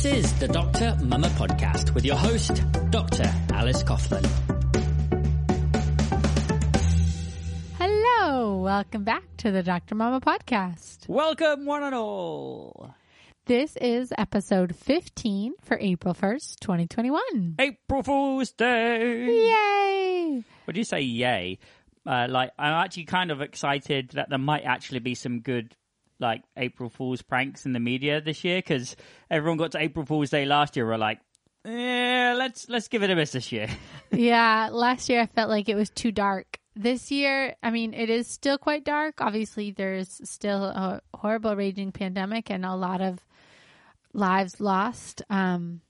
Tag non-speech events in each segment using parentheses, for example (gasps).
This is the Dr. Mama Podcast with your host, Dr. Alice Coughlin. Hello, welcome back to the Dr. Mama Podcast. Welcome, one and all. This is episode 15 for April 1st, 2021. April Fool's Day. Yay! What do you say yay? Uh, like, I'm actually kind of excited that there might actually be some good, like, April Fool's pranks in the media this year because everyone got to April Fool's Day last year. We're like, yeah, let's let's give it a miss this year. (laughs) yeah, last year I felt like it was too dark. This year, I mean, it is still quite dark. Obviously, there's still a horrible raging pandemic and a lot of lives lost. Um,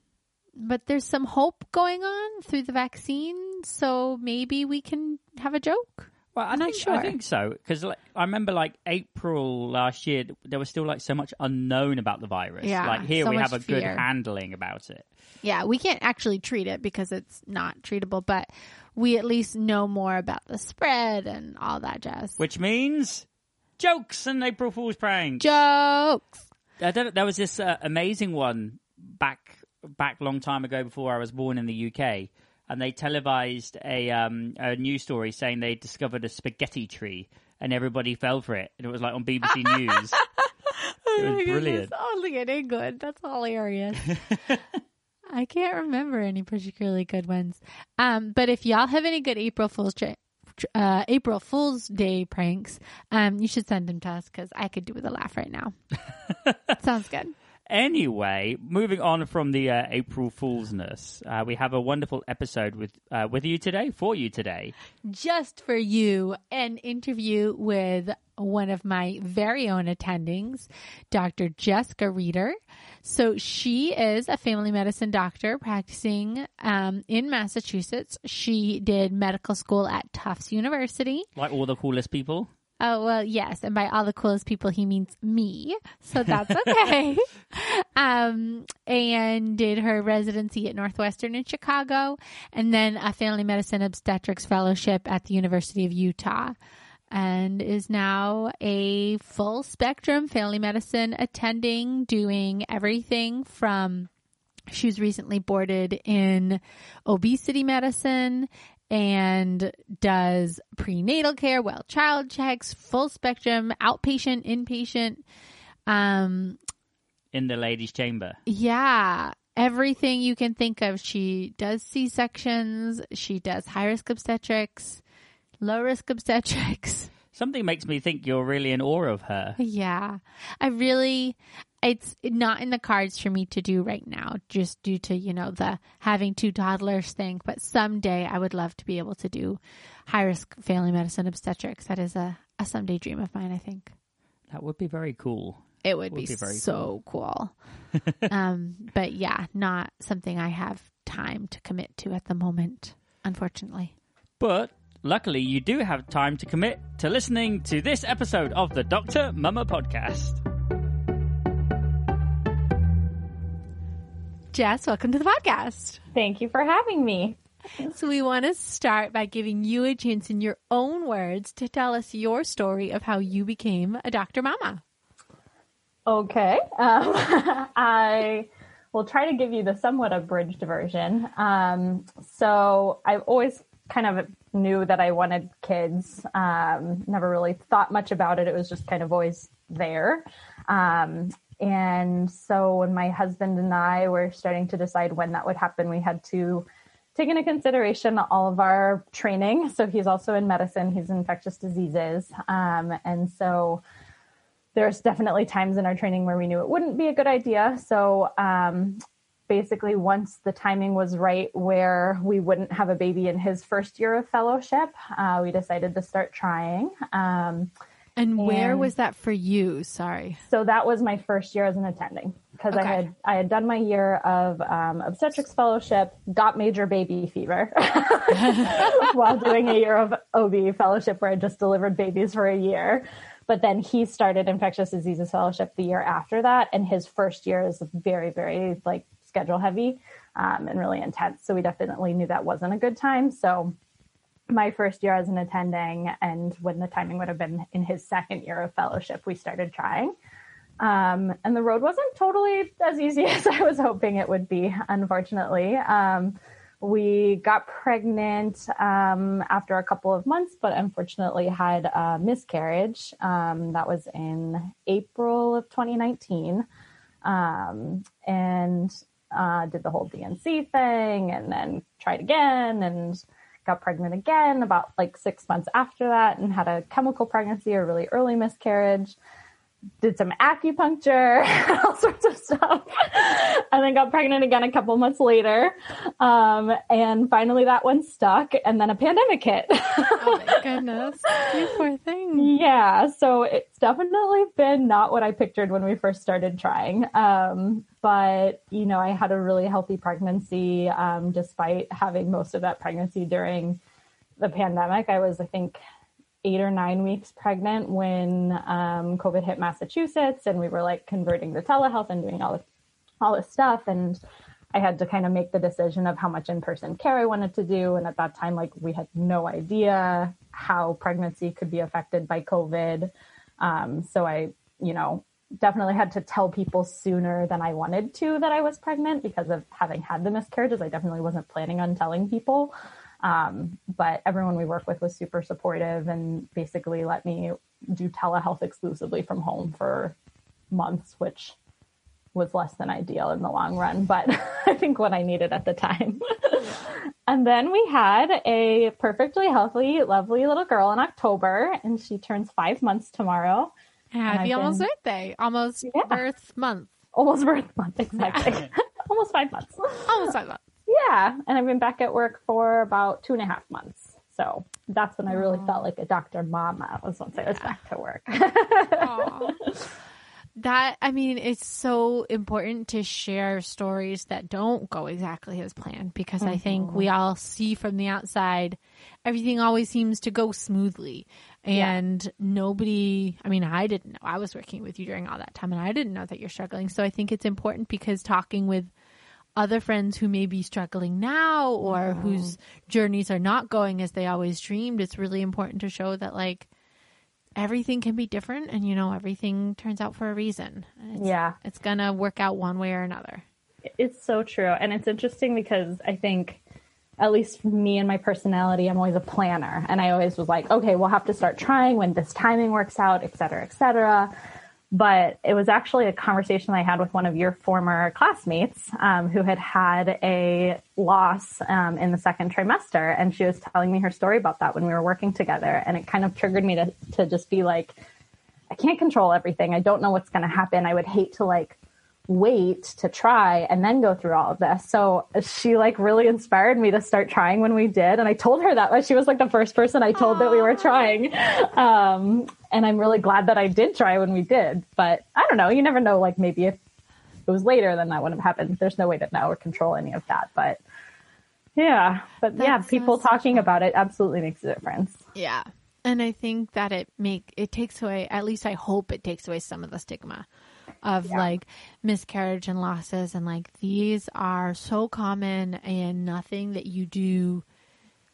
but there's some hope going on through the vaccine, so maybe we can have a joke. Well, I I'm not think sure. I think so because like, I remember like April last year, there was still like so much unknown about the virus. Yeah, like here so we have a much good handling about it. Yeah, we can't actually treat it because it's not treatable, but we at least know more about the spread and all that jazz. which means jokes and April Fool's pranks. Jokes. I don't, there was this uh, amazing one back back long time ago before I was born in the UK, and they televised a um, a news story saying they discovered a spaghetti tree, and everybody fell for it, and it was like on BBC (laughs) News. It was brilliant. Only in England. That's hilarious. (laughs) I can't remember any particularly good ones. Um, but if y'all have any good April Fool's tra- uh, April Fool's Day pranks, um, you should send them to us because I could do with a laugh right now. (laughs) Sounds good. Anyway, moving on from the uh, April Foolsness, uh, we have a wonderful episode with uh, with you today for you today. just for you an interview with one of my very own attendings, Dr. Jessica Reeder. So she is a family medicine doctor practicing um, in Massachusetts. She did medical school at Tufts University. Like all the coolest people. Oh, well, yes. And by all the coolest people, he means me. So that's (laughs) okay. um, and did her residency at Northwestern in Chicago and then a family medicine obstetrics fellowship at the University of Utah and is now a full spectrum family medicine attending, doing everything from she was recently boarded in obesity medicine and does prenatal care, well child checks, full spectrum, outpatient, inpatient. Um, in the ladies' chamber. yeah, everything you can think of. She does C sections, she does high risk obstetrics, low risk obstetrics. Something makes me think you're really in awe of her. Yeah. I really it's not in the cards for me to do right now just due to, you know, the having two toddlers thing, but someday I would love to be able to do high risk family medicine obstetrics. That is a, a someday dream of mine, I think. That would be very cool. It would, Would be, be very so cool. (laughs) um, but yeah, not something I have time to commit to at the moment, unfortunately. But luckily, you do have time to commit to listening to this episode of the Dr. Mama podcast. Jess, welcome to the podcast. Thank you for having me. So we want to start by giving you a chance in your own words to tell us your story of how you became a Dr. Mama. Okay. Um, (laughs) I will try to give you the somewhat abridged version. Um, so I've always kind of knew that I wanted kids. Um, never really thought much about it. It was just kind of always there. Um, and so when my husband and I were starting to decide when that would happen, we had to take into consideration all of our training. So he's also in medicine, he's in infectious diseases. Um, and so there's definitely times in our training where we knew it wouldn't be a good idea. So um, basically, once the timing was right where we wouldn't have a baby in his first year of fellowship, uh, we decided to start trying. Um, And where And- was that for you? Sorry. so that was my first year as an attending because I had I had done my year of um, obstetrics fellowship, got major baby fever (laughs) while doing a year of OB fellowship where I just delivered babies for a year. But then he started infectious diseases fellowship the year after that, and his first year is very very like schedule heavy um, and really intense. So we definitely knew that wasn't a good time. So my first year as an attending and when the timing would have been in his second year of fellowship, we started trying. Um, and the road wasn't totally as easy (laughs) as I was hoping it would be, unfortunately. Um, we got pregnant um, after a couple of months, but unfortunately had a miscarriage. Um, that was in April of 2019. Um, and uh, did the whole D&C thing and then tried again and got pregnant again about like six months after that and had a chemical pregnancy, or really early miscarriage did some acupuncture, (laughs) all sorts of stuff, and then got pregnant again a couple months later. Um, and finally, that one stuck, and then a pandemic hit. oh my (laughs) goodness, you poor thing. Yeah, so it's definitely been not what I pictured when we first started trying. Um, but you know, I had a really healthy pregnancy, um, despite having most of that pregnancy during the pandemic. I was, I think, eight or nine weeks pregnant when um, COVID hit Massachusetts, and we were like converting to telehealth and doing all this, all this stuff. And I had to kind of make the decision of how much in person care I wanted to do. And at that time, like we had no idea how pregnancy could be affected by COVID. Um, so I, you know, definitely had to tell people sooner than I wanted to that I was pregnant because of having had the miscarriages. I definitely wasn't planning on telling people. Um, but everyone we work with was super supportive and basically let me do telehealth exclusively from home for months, which was less than ideal in the long run, but (laughs) I think what I needed at the time. (laughs) and then we had a perfectly healthy, lovely little girl in October, and she turns five months tomorrow. Happy almost been... birthday, almost yeah. birth month. Almost birth month, exactly. (laughs) almost five months. Almost five months. Yeah, and I've been back at work for about two and a half months. So that's when I really Aww. felt like a Dr. Mama was once I was back to work. (laughs) that I mean, it's so important to share stories that don't go exactly as planned because mm-hmm. I think we mm-hmm. all see from the outside everything always seems to go smoothly. And yeah. nobody, I mean, I didn't know. I was working with you during all that time and I didn't know that you're struggling. So I think it's important because talking with other friends who may be struggling now or oh. whose journeys are not going as they always dreamed, it's really important to show that like everything can be different and you know everything turns out for a reason. It's, yeah. It's going to work out one way or another. It's so true. And it's interesting because I think at least me and my personality, I'm always a planner. And I always was like, okay, we'll have to start trying when this timing works out, et cetera, et cetera but it was actually a conversation I had with one of your former classmates um, who had had a loss um, in the second trimester. And she was telling me her story about that when we were working together. And it kind of triggered me to, to just be like, I can't control everything. I don't know what's going to happen. I would hate to like wait to try and then go through all of this. So she like really inspired me to start trying when we did. And I told her that she was like the first person I told Aww. that we were trying. Um, and I'm really glad that I did try when we did. But I don't know. You never know. Like maybe if it was later, then that wouldn't have happened. There's no way to know or control any of that. But yeah, but That's yeah, people so talking about it absolutely makes a difference. Yeah. And I think that it make it takes away at least I hope it takes away some of the stigma of yeah. like miscarriage and losses and like these are so common and nothing that you do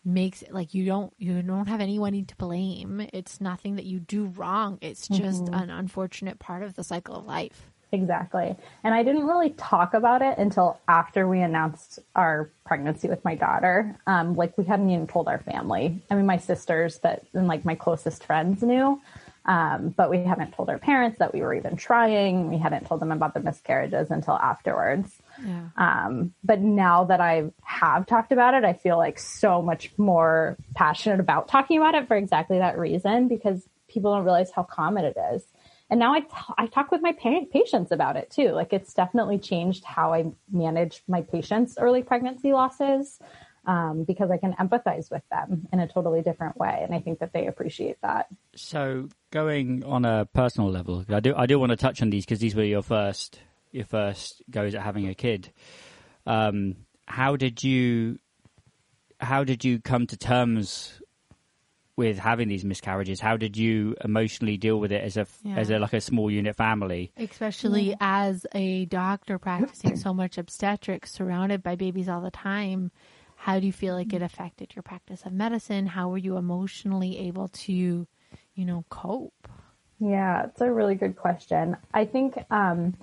makes it like you don't you don't have anyone to blame. It's nothing that you do wrong. It's just mm-hmm. an unfortunate part of the cycle of life. Exactly. And i didn't really talk about it until after we announced our pregnancy with my daughter. Um, like we hadn't even told our family. I mean my sisters that and like my closest friends knew. Um, but we haven't told our parents that we were even trying. We hadn't told them about the miscarriages until afterwards. Yeah. Um, but now that I have talked about it, I feel like so much more passionate about talking about it for exactly that reason because people don't realize how common it is. And now I, t- I talk with my pa- patients about it too. Like it's definitely changed how I manage my patients' early pregnancy losses um, because I can empathize with them in a totally different way, and I think that they appreciate that. So, going on a personal level, I do I do want to touch on these because these were your first your first goes at having a kid. Um, how did you how did you come to terms with having these miscarriages? How did you emotionally deal with it as a yeah. as a like a small unit family? Especially yeah. as a doctor practicing so much obstetrics, surrounded by babies all the time. How do you feel like it affected your practice of medicine? How were you emotionally able to, you know, cope? Yeah, it's a really good question. I think, um,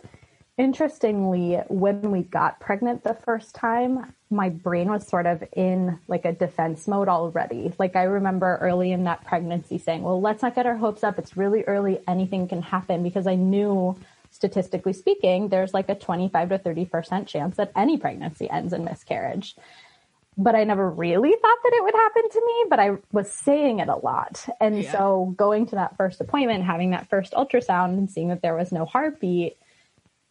interestingly, when we got pregnant the first time, my brain was sort of in like a defense mode already. Like I remember early in that pregnancy saying, well, let's not get our hopes up. It's really early. Anything can happen because I knew statistically speaking, there's like a 25 to 30% chance that any pregnancy ends in miscarriage but I never really thought that it would happen to me, but I was saying it a lot. And yeah. so going to that first appointment, having that first ultrasound and seeing that there was no heartbeat,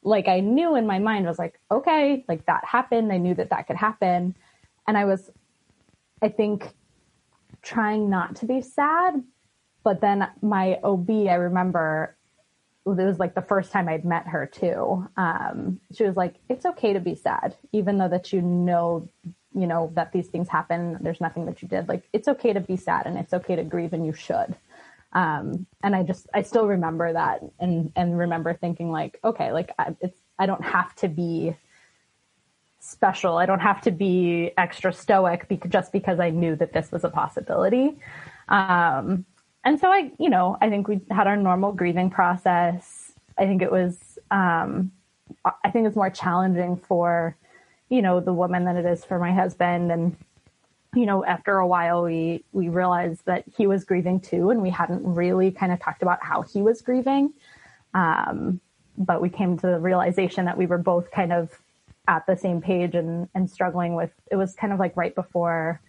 like I knew in my mind I was like, okay, like that happened. I knew that that could happen. And I was, I think, trying not to be sad. But then my OB, I remember it was like the first time I'd met her too. Um, she was like, it's okay to be sad, even though that you know you know, that these things happen. There's nothing that you did. Like, it's okay to be sad and it's okay to grieve and you should. Um, and I just, I still remember that and, and remember thinking like, okay, like I, it's, I don't have to be special. I don't have to be extra stoic because just because I knew that this was a possibility. Um, and so I, you know, I think we had our normal grieving process. I think it was, um, I think it's more challenging for you know, the woman than it is for my husband. And, you know, after a while, we, we realized that he was grieving too. And we hadn't really kind of talked about how he was grieving. Um, but we came to the realization that we were both kind of at the same page and, and struggling with, it was kind of like right before,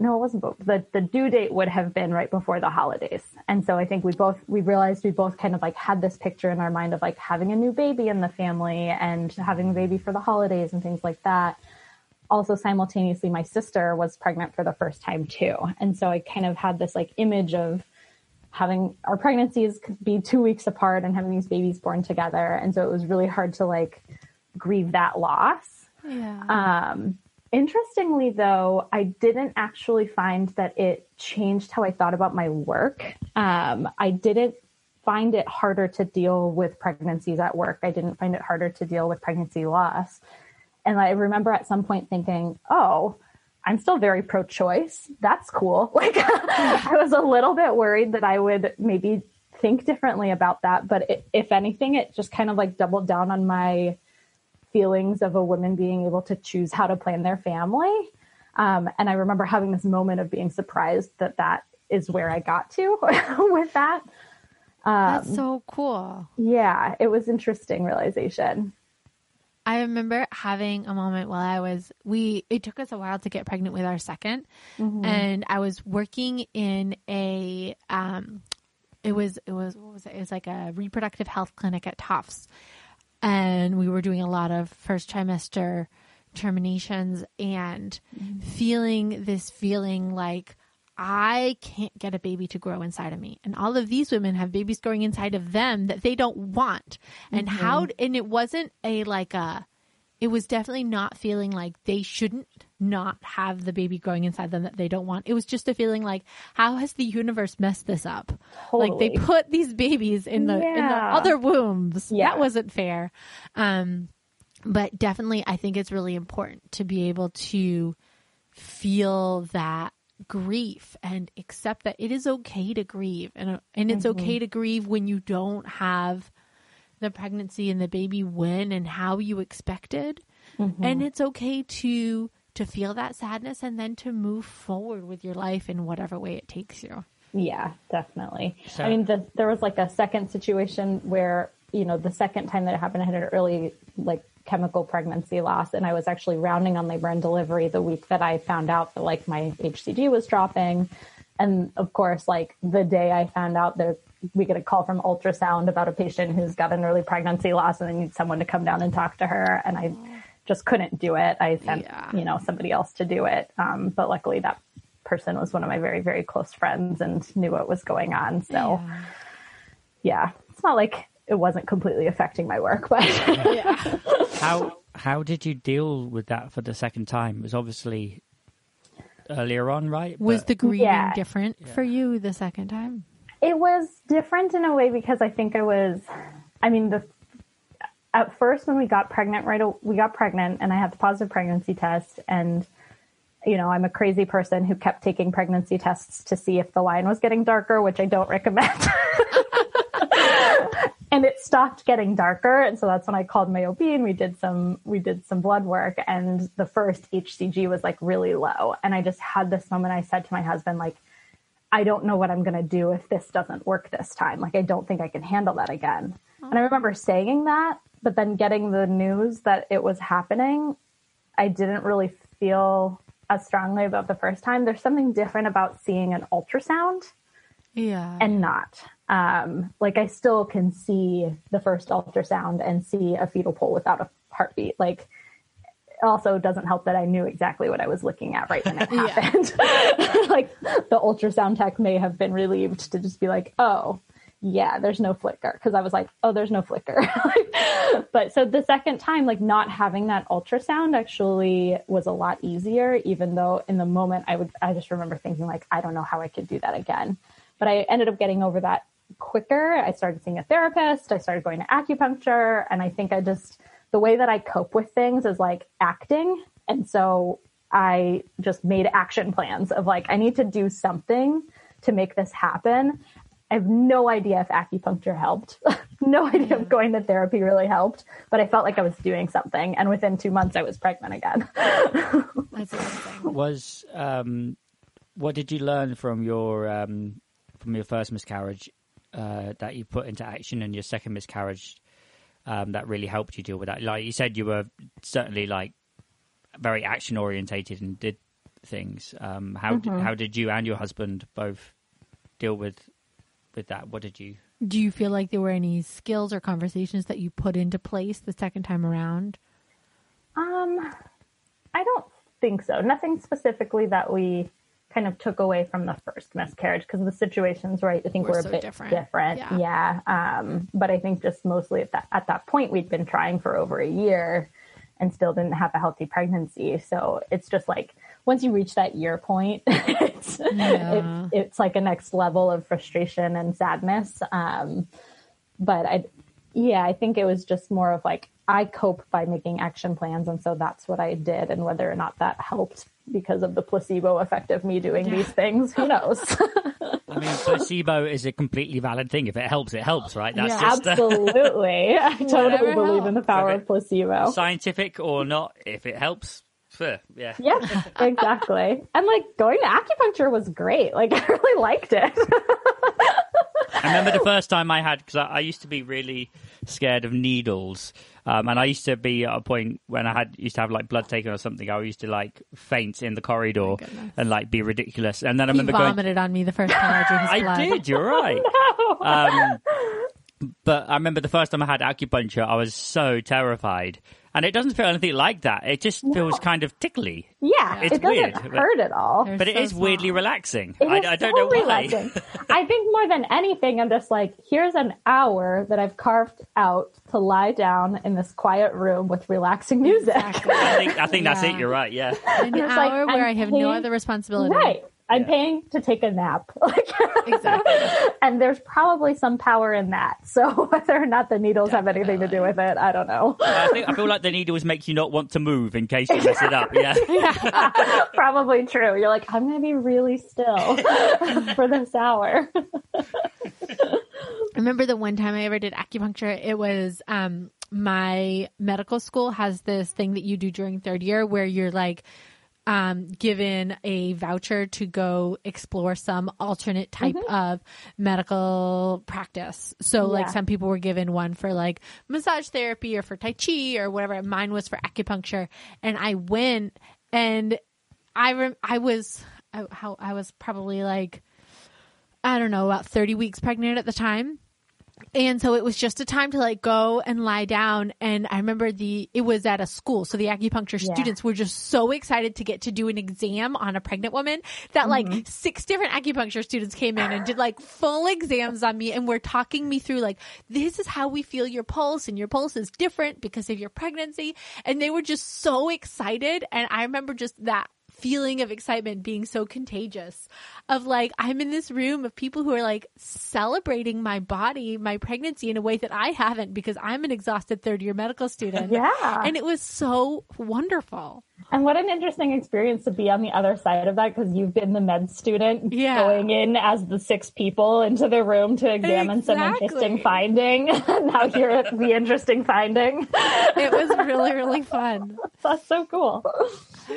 no, it wasn't. The the due date would have been right before the holidays, and so I think we both we realized we both kind of like had this picture in our mind of like having a new baby in the family and having a baby for the holidays and things like that. Also, simultaneously, my sister was pregnant for the first time too, and so I kind of had this like image of having our pregnancies could be two weeks apart and having these babies born together, and so it was really hard to like grieve that loss. Yeah. Um, Interestingly, though, I didn't actually find that it changed how I thought about my work. Um, I didn't find it harder to deal with pregnancies at work. I didn't find it harder to deal with pregnancy loss. And I remember at some point thinking, oh, I'm still very pro choice. That's cool. (laughs) Like, I was a little bit worried that I would maybe think differently about that. But it, if anything, it just kind of like doubled down on my feelings of a woman being able to choose how to plan their family. Um, and I remember having this moment of being surprised that that is where I got to (laughs) with that. Um, That's so cool. Yeah, it was interesting realization. I remember having a moment while I was we it took us a while to get pregnant with our 2nd mm-hmm. and I was working in a um it was it was what was it? It was like a reproductive health clinic at Tufts and we were doing a lot of first trimester terminations and mm-hmm. feeling this feeling like I can't get a baby to grow inside of me. And all of these women have babies growing inside of them that they don't want. And mm-hmm. how, and it wasn't a like a, it was definitely not feeling like they shouldn't not have the baby growing inside them that they don't want. It was just a feeling like, how has the universe messed this up? Totally. Like they put these babies in the yeah. in the other wombs. Yeah. That wasn't fair. Um, but definitely, I think it's really important to be able to feel that grief and accept that it is okay to grieve and and it's mm-hmm. okay to grieve when you don't have the pregnancy and the baby when and how you expected. Mm-hmm. And it's okay to to feel that sadness and then to move forward with your life in whatever way it takes you. Yeah, definitely. So, I mean, the, there was like a second situation where, you know, the second time that it happened, I had an early like chemical pregnancy loss and I was actually rounding on labor and delivery the week that I found out that like my HCG was dropping. And of course, like the day I found out that we get a call from ultrasound about a patient who's got an early pregnancy loss and they need someone to come down and talk to her. And I just couldn't do it. I sent, yeah. you know, somebody else to do it. Um, but luckily that person was one of my very, very close friends and knew what was going on. So yeah, yeah it's not like it wasn't completely affecting my work, but (laughs) yeah. how, how did you deal with that for the second time? It was obviously earlier on, right? Was but... the grieving yeah. different for you the second time? It was different in a way because I think I was, I mean, the at first when we got pregnant, right, we got pregnant and I had the positive pregnancy test and you know, I'm a crazy person who kept taking pregnancy tests to see if the line was getting darker, which I don't recommend. (laughs) and it stopped getting darker. And so that's when I called my OB and we did some, we did some blood work and the first HCG was like really low. And I just had this moment. I said to my husband, like, I don't know what I'm going to do if this doesn't work this time. Like, I don't think I can handle that again. And I remember saying that, but then getting the news that it was happening, I didn't really feel as strongly about the first time. There's something different about seeing an ultrasound Yeah. and not. Um, like I still can see the first ultrasound and see a fetal pole without a heartbeat. Like also doesn't help that I knew exactly what I was looking at right when it (laughs) happened. (laughs) like the ultrasound tech may have been relieved to just be like, oh, yeah, there's no flicker. Cause I was like, oh, there's no flicker. (laughs) but so the second time, like not having that ultrasound actually was a lot easier, even though in the moment I would, I just remember thinking like, I don't know how I could do that again. But I ended up getting over that quicker. I started seeing a therapist. I started going to acupuncture. And I think I just, the way that I cope with things is like acting. And so I just made action plans of like, I need to do something to make this happen. I have no idea if acupuncture helped. (laughs) no idea if going to therapy really helped, but I felt like I was doing something. And within two months, I was pregnant again. (laughs) That's amazing. Was um, what did you learn from your um, from your first miscarriage uh, that you put into action and your second miscarriage um, that really helped you deal with that? Like you said, you were certainly like very action orientated and did things. Um, how did, how did you and your husband both deal with with that? What did you? Do you feel like there were any skills or conversations that you put into place the second time around? Um, I don't think so. Nothing specifically that we kind of took away from the first miscarriage because the situations, right? I think Were were, so a bit different. different. Yeah. Yeah. Um, but I think just mostly at that at that point we'd been trying for over a year and still didn't have a healthy pregnancy. So it's just like once you reach that year point, (laughs) it's Yeah. it, it's like a next level of frustration and sadness. Um, but I, yeah, I think it was just more of like I cope by making action plans, and so that's what I did. And whether or not that helped because of the placebo effect of me doing these things, who knows? (laughs) I mean, placebo is a completely valid thing. If it helps, it helps, right? That's Yeah. just Absolutely, (laughs) I totally Whatever believe in the power of placebo. scientific or not. If it helps, fair, yeah. Exactly. And like going to acupuncture was great. Like (laughs) I really liked it. I remember the first time I had because I, I used to be really scared of needles, um, and I used to be at a point when I had used to have like blood taken or something. I used to like faint in the corridor goodness. and like be ridiculous. And then I He remember going, vomited on me the first time I drew his (laughs) I blood. did. You're (laughs) right. um, but I remember the first time I had acupuncture, I was so terrified, and it doesn't feel anything like that. It just feels kind of tickly, yeah, It's it doesn't weird, but- hurt at all. But it so is weirdly small. relaxing. It I, is I don't so know why. relaxing. (laughs) I think more than anything, I'm just like, here's an hour that I've carved out to lie down in this quiet room with relaxing music. Exactly. I think I think that's it. You're right. Yeah. An It's like, hour where I'm I have paying- no other responsibility. Right. I'm Yeah. paying to take a nap. (laughs) Exactly. and there's probably some power in that. So (laughs) whether or not the needles have anything to do with it, I don't know. I think I feel like the needles make you not want to move in case you mess it up. Yeah. (laughs) probably true. You're like, I'm going to be really still for this hour. I remember the one time I ever did acupuncture, it was um my medical school has this thing that you do during third year where you're like um given a voucher to go explore some alternate type of medical practice. So like some people were given one for like massage therapy or for tai chi or whatever. Mine was for acupuncture and I went and I rem- I was I, how I was probably like I don't know, about 30 weeks pregnant at the time. And so it was just a time to like go and lie down. And I remember the, it was at a school. So the acupuncture Yeah. students were just so excited to get to do an exam on a pregnant woman that like mm-hmm. six different acupuncture students came in and did like full exams on me and were talking me through like, this is how we feel your pulse and your pulse is different because of your pregnancy. And they were just so excited. And I remember just that feeling of excitement being so contagious of like, I'm in this room of people who are like celebrating my body, my pregnancy in a way that I haven't because I'm an exhausted third year medical student. Yeah. And it was so wonderful. And what an interesting experience to be on the other side of that because you've been the med student Yeah. going in as the six people into the room to examine some interesting finding. (laughs) now you're the interesting finding. It was really, really fun. (laughs) That's so cool.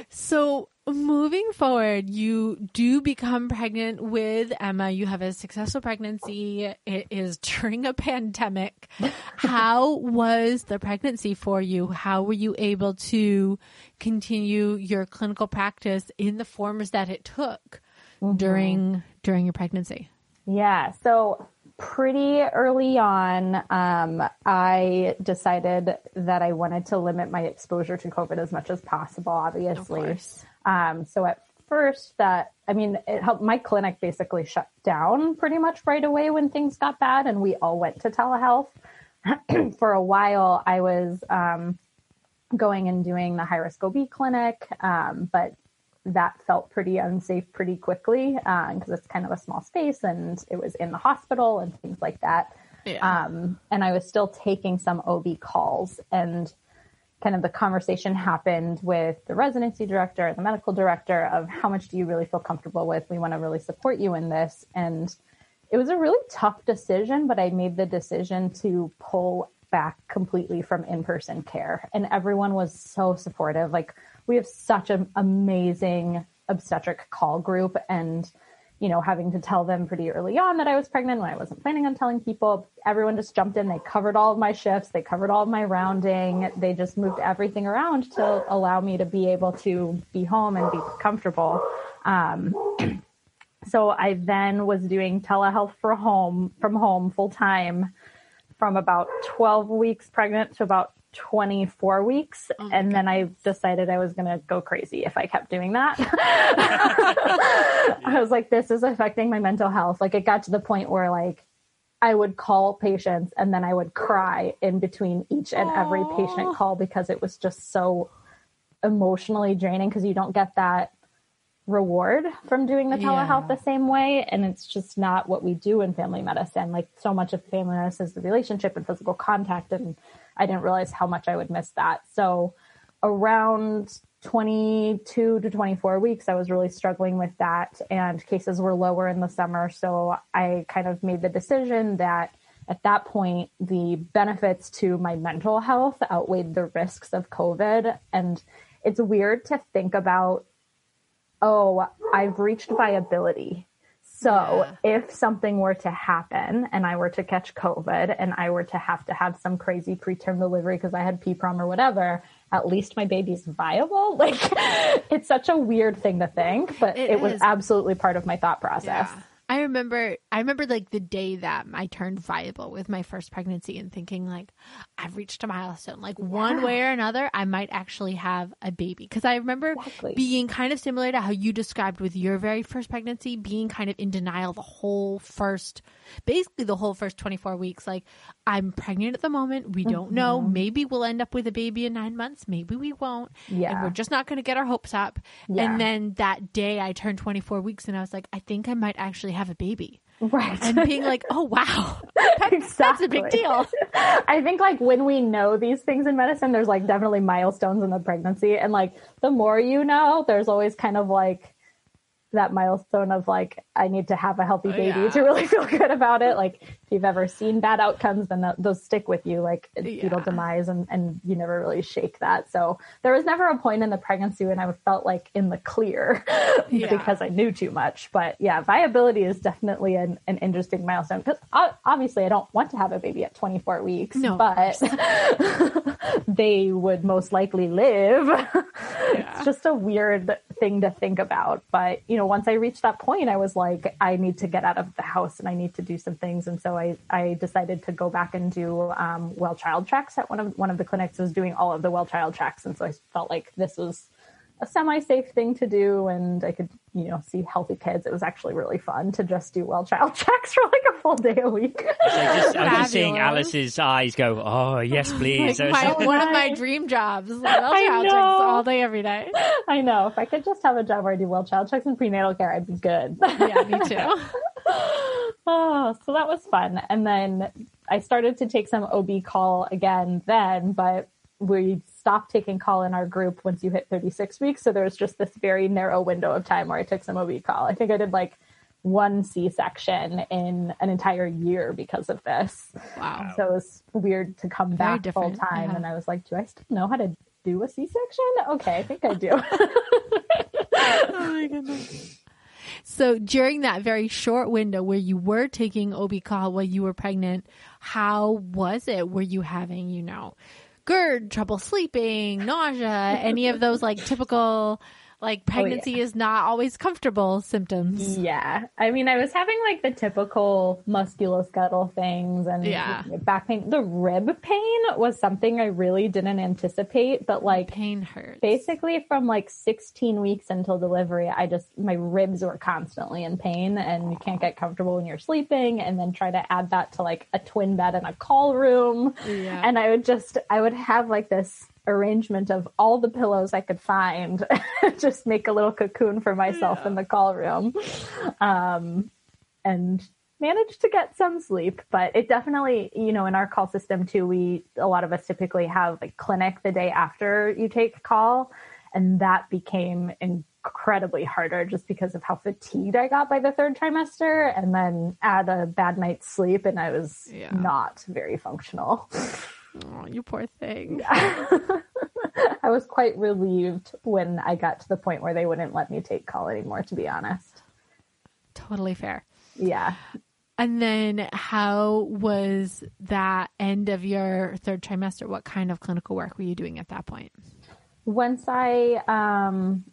So moving forward, you do become pregnant with Emma. You have a successful pregnancy. It is during a pandemic. (laughs) How was the pregnancy for you? How were you able to continue your clinical practice in the forms that it took during during your pregnancy? Yeah. So pretty early on, um, I decided that I wanted to limit my exposure to COVID as much as possible, obviously. Um, so at first that, I mean, it helped my clinic basically shut down pretty much right away when things got bad and we all went to telehealth. (clears throat) For a while, I was, um, going and doing the high risk OB clinic. Um, but that felt pretty unsafe pretty quickly because it's kind of a small space and it was in the hospital and things like that. Yeah. Um, and I was still taking some OB calls and kind of the conversation happened with the residency director, and the medical director of how much do you really feel comfortable with? We want to really support you in this. And it was a really tough decision, but I made the decision to pull back completely from in-person care and everyone was so supportive. Like we have such an amazing obstetric call group and you know, having to tell them pretty early on that I was pregnant when I wasn't planning on telling people. Everyone just jumped in. They covered all of my shifts. They covered all of my rounding. They just moved everything around to allow me to be able to be home and be comfortable. Um, (clears throat) so I then was doing telehealth for home from home full time from about 12 weeks pregnant to about 24 weeks. and then I decided I was going to go crazy if I kept doing that. (laughs) (laughs) I was like, this is affecting my mental health. Like it got to the point where like I would call patients and then I would cry in between each and every patient call because it was just so emotionally draining because you don't get that reward from doing the telehealth Yeah. the same way and it's just not what we do in family medicine. Like so much of family medicine is the relationship and physical contact and i didn't realize how much i would miss that. So around 22 to 24 weeks i was really struggling with that and cases were lower in the summer. So i kind of made the decision that at that point the benefits to my mental health outweighed the risks of covid. And it's weird to think about oh, I've reached viability. So if something were to happen and I were to catch COVID and I were to have to have some crazy preterm delivery because I had PPROM or whatever, at least my baby's viable. (laughs) Like it's such a weird thing to think, but It it, was absolutely part of my thought process. I remember I remember like the day that I turned viable with my first pregnancy and thinking like I've reached a milestone. Like one way or another I might actually have a baby. Because I remember Exactly. being kind of similar to how you described with your very first pregnancy being kind of in denial the whole first basically the whole first 24 weeks. Like I'm pregnant at the moment. We don't know. Mm-hmm. Maybe we'll end up with a baby in 9 months. Maybe we won't. And Yeah. we're just not going to get our hopes up. Yeah. and then that day I turned 24 weeks and I was like I think I might actually have a baby Right. and being like, oh wow, (laughs) exactly. that's a big deal. I think like when we know these things in medicine, there's like definitely milestones in the pregnancy. And like the more you know, there's always kind of like that milestone of like, I need to have a healthy oh, baby yeah. to really (laughs) feel good about it. Like if you've ever seen bad outcomes, then th- those stick with you, like fetal Yeah. demise and, and you never really shake that. So there was never a point in the pregnancy when I felt like in the clear (laughs) Yeah. because I knew too much. But yeah, viability is definitely an, an interesting milestone because obviously I don't want to have a baby at 24 weeks, No, but (laughs) they would most likely live. it's just a weird thing to think about. But, you know, once I reached that point, I was like, I need to get out of the house and I need to do some things. And so I, I decided to go back and do um, well child checks at one of one of the clinics was doing all of the well child checks. And so I felt like this was a semi safe thing to do and I could you know, see healthy kids. It was actually really fun to just do well child (laughs) checks for like a full day a week. So just, I was just seeing Alice's eyes go, "Oh yes, (laughs) please." Like my, one of my (laughs) dream jobs. Well I child checks know. all day, every day. I know. If I could just have a job where I do well child checks and prenatal care, I'd be good. Yeah, me too. oh, so that was fun. And then I started to take some OB call again then, but we stopped taking call in our group once you hit 36 weeks. So there was just this very narrow window of time where I took some OB call. I think I did like one C section in an entire year because of this. Wow. So it was weird to come Very back full time. yeah. And I was like, do I still know how to do a C section? Okay, I think I do. (laughs) (laughs) Oh my goodness. So during that very short window where you were taking OB call while you were pregnant, how was it? Were you having, you know, GERD, trouble sleeping, nausea, any of those like typical like oh, pregnancy is not always comfortable symptoms? Yeah. I mean, I was having like the typical musculoskeletal things and Yeah. back pain. The rib pain was something I really didn't anticipate, but like Pain hurts. basically from like 16 weeks until delivery, I just, my ribs were constantly in pain and you can't get comfortable when you're sleeping. And then try to add that to like a twin bed in a call room. Yeah. And I would just, I would have like this arrangement of all the pillows I could find, (laughs) just make a little cocoon for myself in the call room. Um, and managed to get some sleep, but it definitely, you know, in our call system too, we, a lot of us typically have like clinic the day after you take call. And that became incredibly harder just because of how fatigued I got by the third trimester and then add a bad night's sleep and I was Yeah. not very functional. (laughs) Oh, you poor thing. (laughs) I was quite relieved when I got to the point where they wouldn't let me take call anymore, to be honest. Totally fair. Yeah. And then how was that end of your third trimester? What kind of clinical work were you doing at that point? Once I, um,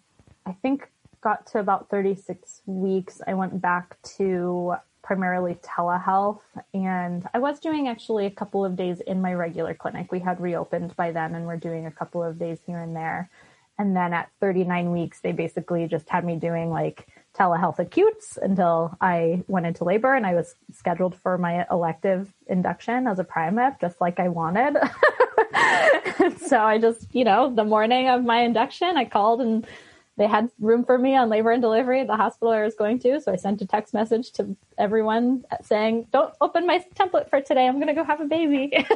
I think, got to about 36 weeks, I went back to primarily telehealth. And I was doing actually a couple of days in my regular clinic. We had reopened by then and we're doing a couple of days here and there. And then at 39 weeks, they basically just had me doing like telehealth acutes until I went into labor and I was scheduled for my elective induction as a primip, just like I wanted. (laughs) so I just, you know, the morning of my induction, I called and they had room for me on labor and delivery at the hospital I was going to. So I sent a text message to everyone saying, don't open my template for today. I'm going to go have a baby. (laughs)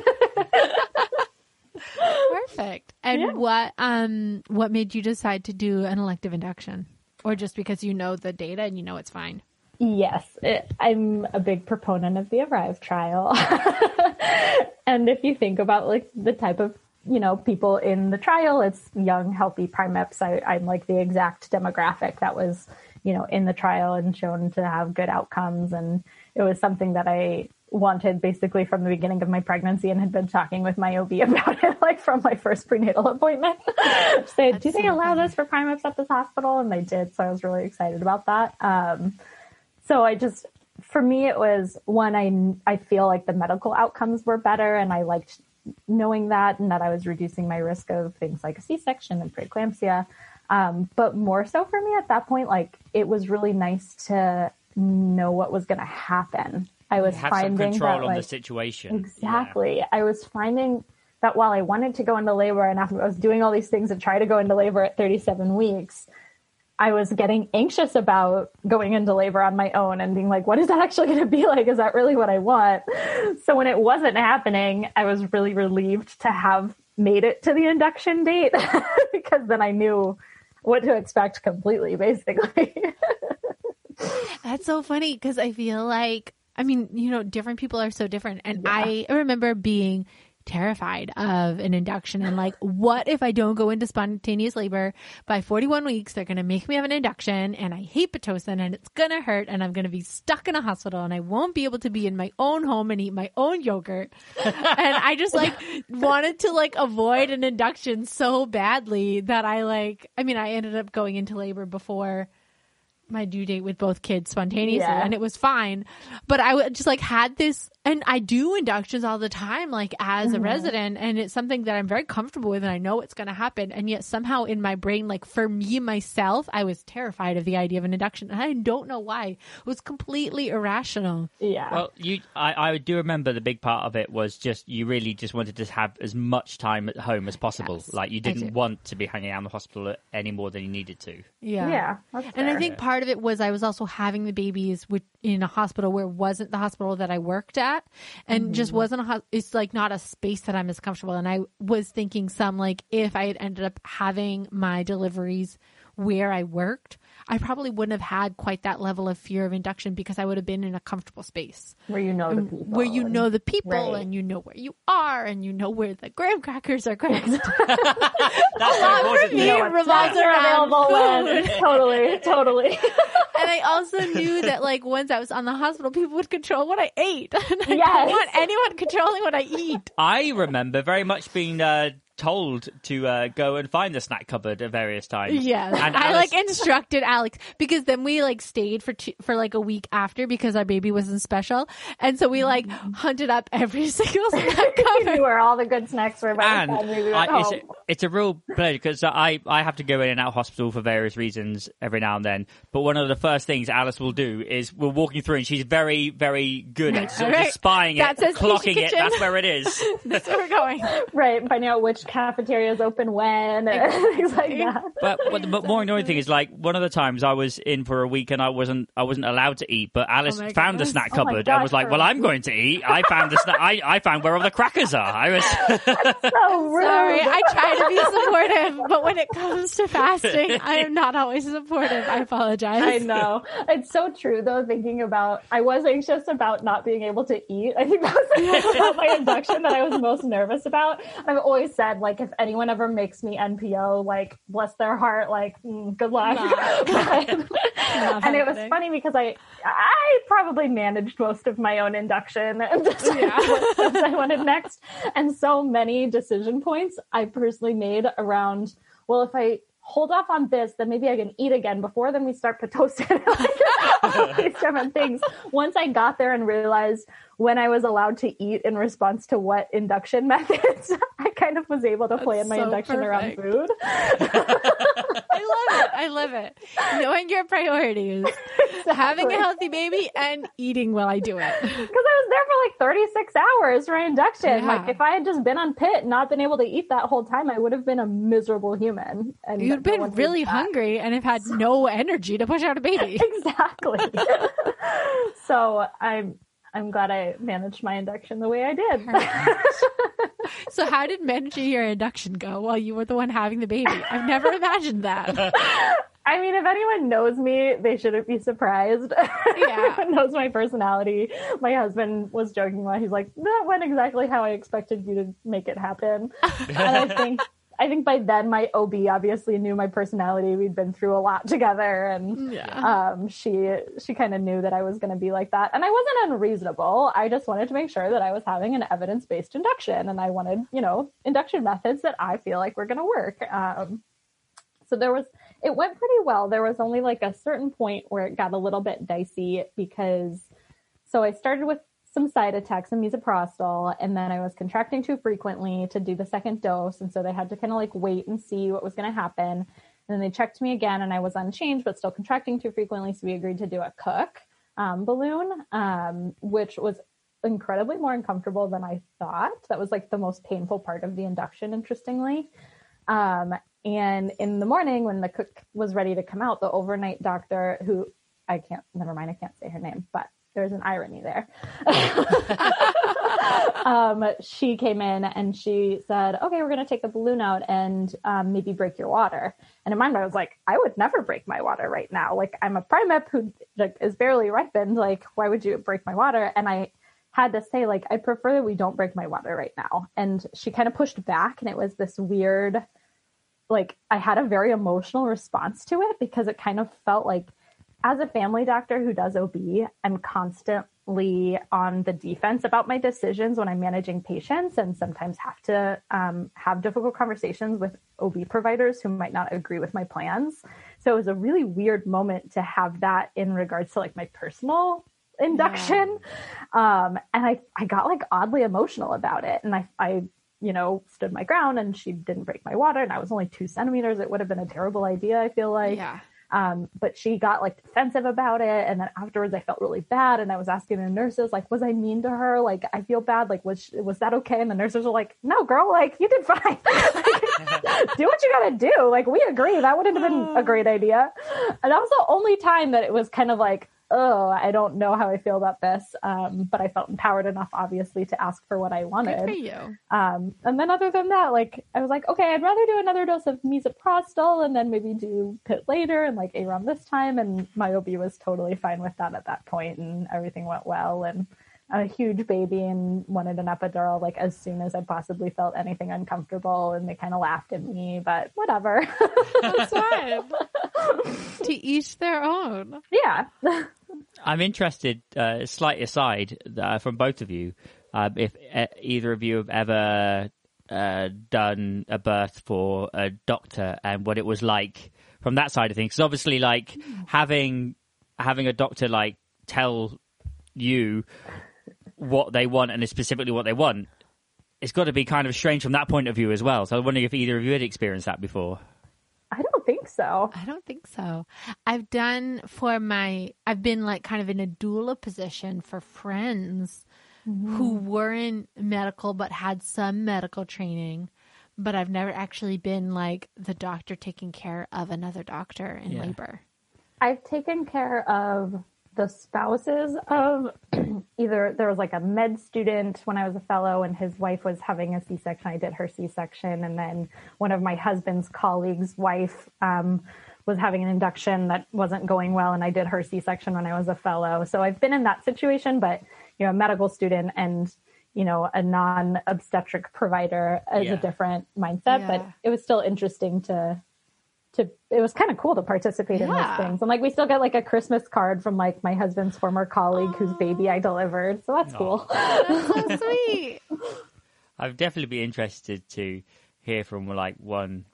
Perfect. And Yeah. what um what made you decide to do an elective induction? Or just because you know the data and you know it's fine? Yes, it, I'm a big proponent of the Arrive trial. (laughs) and if you think about like the type of you know people in the trial, it's young, healthy primips. I, I'm like the exact demographic that was you know in the trial and shown to have good outcomes, and it was something that I wanted basically from the beginning of my pregnancy and had been talking with my OB (laughs) about it like from my first prenatal appointment. (laughs) Say, do they so allow this for primips at this hospital? And they did, so I was really excited about that. Um, so I just, for me, it was one, I, I feel like the medical outcomes were better and I liked knowing that and that I was reducing my risk of things like a C-section and preeclampsia. Um, but more so for me at that point, like it was really nice to know what was going to happen. I was finding control that on the situation. Exactly. I was finding that while I wanted to go into labor and after I was doing all these things to try to go into labor at 37 weeks, I was getting anxious about going into labor on my own and being like, what is that actually going to be (laughs) like? Is that really what I want? So when it wasn't happening, I was really relieved to have made it to the induction date (laughs) because then I knew what to expect completely, basically. (laughs) That's so funny because I feel like, I mean, you know, different people are so different. And I remember being terrified of an induction and like, what if I don't go into spontaneous labor by 41 weeks? They're going to make me have an induction and I hate Pitocin and it's going to hurt and I'm going to be stuck in a hospital and I won't be able to be in my own home and eat my own yogurt. (laughs) and I just like wanted to like avoid an induction so badly that I like, I mean, I ended up going into labor before my due date with both kids spontaneously Yeah. and it was fine but i just like had this and I do inductions all the time, like as a mm-hmm. resident, and it's something that I'm very comfortable with, and I know it's going to happen. And yet somehow in my brain, like for me myself, I was terrified of the idea of an induction, and I don't know why. It was completely irrational. Yeah. Well, you, I, I do remember the big part of it was just you really just wanted to have as much time at home as possible. Yes, like you didn't want to be hanging out in the hospital any more than you needed to. Yeah. yeah. That's And I think part of it was I was also having the babies with, in a hospital where it wasn't the hospital that I worked at and just mm-hmm. wasn't a, it's like not a space that I'm as comfortable. And I was thinking some like if I had ended up having my deliveries where I worked, I probably wouldn't have had quite that level of fear of induction because I would have been in a comfortable space where you know the people. where you and- know the people right. and you know where you are and you know where the graham crackers are cooked. (laughs) That's lot for me know. know what revolves around food. (laughs) totally, totally. (laughs) and I also knew that like once I was on the hospital, people would control what I ate. And I Yes. don't want anyone controlling what I eat. I remember very much being uh, told to uh, go and find the snack cupboard at various times. Yes, And I Alice- like instructed Alex because then we like stayed for two, for like a week after because our baby wasn't special, and so we like hunted up every (laughs) single snack cupboard. where all the good snacks were by and we went I, it's, home. it's a real pleasure because I, I have to go in and out of hospital for various reasons every now and then. But one of the first things Alice will do is we're walking through and she's very, very good at sort Right. just spying That it, clocking it. That's where it is. (laughs) That's where we're going. (laughs) right, finding out which cafeteria is open when, and (laughs) things like that. but, but the but more annoying thing is like one of the times I was in for a week and I wasn't I wasn't allowed to eat, but Alice Oh my found the goodness. snack Oh my cupboard gosh, and was like, "Well, I'm going to eat. I found the snack. I, I found where all the crackers are." I was. (laughs) So (laughs) rude. Sorry, I try to be supportive, but when it comes to fasting, I am not always supportive. I apologize. I know. It's so true though, thinking about I was anxious about not being able to eat. I think that was the about my induction that I was most nervous about. I've always said, like, if anyone ever makes me NPO, like, bless their heart, like, mm, good luck. Not (laughs) (laughs) and it was funny because I I probably managed most of my own induction and (laughs) Yeah. what steps I wanted next. And so many decision points I personally made around, well, if I hold off on this, then maybe I can eat again before then we start Pitocin. like, all these different things. Once I got there and realized when I was allowed to eat in response to what induction (laughs) methods, I kind of was able to plan my so induction around food. (laughs) (laughs) I love it. I love it. Knowing your priorities, having a healthy baby, and eating while I do it. Because I was there for like 36 hours for induction. Yeah. Like, if I had just been on pit and not been able to eat that whole time, I would have been a miserable human. And You'd been really hungry and have had no energy to push out a baby. Exactly. so I'm I'm glad I managed my induction the way I did. So, how did managing your induction go while you were the one having the baby? I've never imagined that. (laughs) I mean, if anyone knows me, they shouldn't be surprised. (laughs) Yeah. Everyone knows my personality. My husband was joking while he's like, that went exactly how I expected you to make it happen. (laughs) and I think I think by then my OB obviously knew my personality. We'd been through a lot (laughs) together and Yeah. um, she she kind of knew that I was going to be like that, and I wasn't unreasonable. I just wanted to make sure that I was having an evidence based induction, and I wanted you know induction methods that I feel like were going to work. Um, so there was it went pretty well. There was only like a certain point where it got a little bit dicey because so I started with some Cytotec and misoprostol, and then I was contracting too frequently to do the second dose, and so they had to kind of like wait and see what was going to happen. And then they checked me again, and I was unchanged but still contracting too frequently, so we agreed to do a cook um, balloon, um, which was incredibly more uncomfortable than I thought. That was like the most painful part of the induction, interestingly. Um, and in the morning, when the cook was ready to come out, the overnight doctor, who I can't, never mind, I can't say her name, but there's an irony there. (laughs) um, she came in and she said, "Okay, we're going to take the balloon out and um, maybe break your water." And in my mind, I was like, "I would never break my water right now. Like, I'm a primip who like, is barely ripened. Like, why would you break my water?" And I had to say, like, I prefer that we don't break my water right now. And she kind of pushed back, and it was this weird, like, I had a very emotional response to it because it kind of felt like as a family doctor who does OB, I'm constantly on the defense about my decisions when I'm managing patients and sometimes have to um, have difficult conversations with OB providers who might not agree with my plans. So it was a really weird moment to have that in regards to like my personal induction. Yeah. Um, and I, I got like oddly emotional about it. And I, I, you know, stood my ground and she didn't break my water and I was only two centimeters. It would have been a terrible idea. I feel like, yeah. Um, but she got like defensive about it. And then afterwards I felt really bad. And I was asking the nurses, like, was I mean to her? Like, I feel bad. Like, was, she, was that okay? And the nurses were like, no, girl, like you did (laughs) fine. like, do what you gotta do. Like, we agree. That wouldn't have been a (sighs) great idea. And that was the only time that it was kind of like, oh, I don't know how I feel about this. Um, but I felt empowered enough, obviously, to ask for what I wanted. Good for you. Um, and then other than that, like I was like, okay, I'd rather do another dose of misoprostol and then maybe do pit later and like AROM this time. And my OB was totally fine with that at that point, and everything went well. And a huge baby and wanted an epidural like as soon as I possibly felt anything uncomfortable, and they kind of laughed at me, but whatever. That's (laughs) fine. to each their own. Yeah. I'm interested, uh, slight aside uh, from both of you, uh, if uh, either of you have ever uh, done a birth for a doctor and what it was like from that side of things. Because obviously, like having having a doctor like tell you what they want and specifically what they want, it's got to be kind of strange from that point of view as well. So I'm wondering if either of you had experienced that before. I don't think so. I don't think so. I've done for my, I've been like kind of in a doula position for friends mm-hmm. who weren't medical but had some medical training. But I've never actually been like the doctor taking care of another doctor in yeah. labor. I've taken care of the spouses of (clears throat) either there was like a med student when I was a fellow and his wife was having a C section. I did her C section. And then one of my husband's colleagues' wife um, was having an induction that wasn't going well. And I did her C section when I was a fellow. So I've been in that situation, but you know, a medical student and you know, a non obstetric provider is yeah. a different mindset, yeah. but it was still interesting to to it was kind of cool to participate yeah. in those things. And like we still get like a Christmas card from like my husband's former colleague Aww. whose baby I delivered. So that's Aww. cool. (laughs) That's so sweet. (laughs) I'd definitely be interested to hear from like one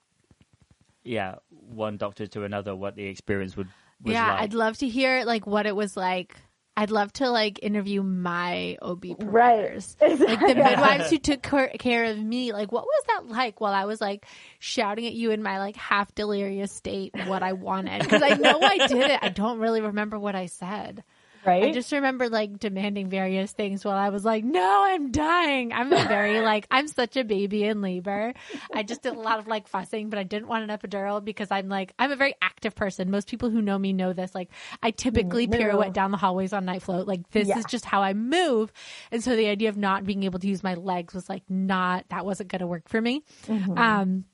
yeah, one doctor to another what the experience would yeah, like. I'd love to hear like what it was like I'd love to like interview my OB providers, right. like the (laughs) midwives who took care of me. Like, what was that like while I was like shouting at you in my like half delirious state what I wanted? Because I know I did it. I don't really remember what I said. Right. I just remember like demanding various things while I was like, no, I'm dying. I'm very (laughs) like, I'm such a baby in labor. I just did a lot of like fussing, but I didn't want an epidural because I'm like, I'm a very active person. Most people who know me know this. Like, I typically no. pirouette down the hallways on night float. Like, this yeah. is just how I move. And so the idea of not being able to use my legs was like, not, that wasn't going to work for me. Mm-hmm. Um,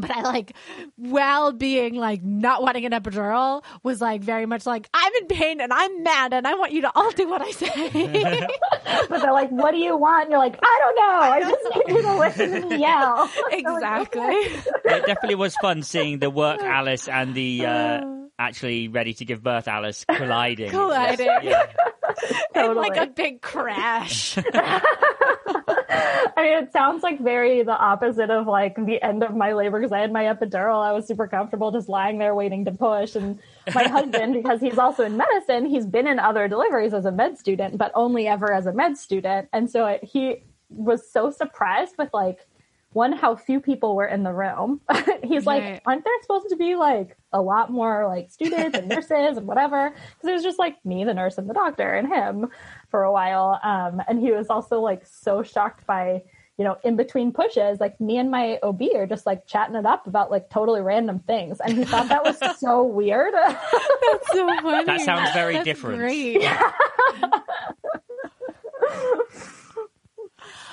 but I like, while being like not wanting an epidural, was like very much like, I'm in pain and I'm mad and I want you to all do what I say. (laughs) but they're like, what do you want? And you're like, I don't know. I just (laughs) need you to listen to me yell. (laughs) Exactly. it definitely was fun seeing the work Alice and the uh, (sighs) actually ready to give birth Alice colliding. Colliding. Yeah. totally. like a big crash. (laughs) I mean, it sounds like very the opposite of like the end of my labor because I had my epidural. I was super comfortable just lying there waiting to push. And my (laughs) husband, because he's also in medicine, he's been in other deliveries as a med student, but only ever as a med student. And so it, he was so surprised with like, one, how few people were in the room. (laughs) he's like, aren't there supposed to be like a lot more like students and (laughs) nurses and whatever? Because it was just like me, the nurse, and the doctor, and him for a while. Um, and he was also like so shocked by, you know, in between pushes, like me and my OB are just like chatting it up about like totally random things. And he thought that was (laughs) so weird. That's so funny. That sounds very That's different. Great. Yeah,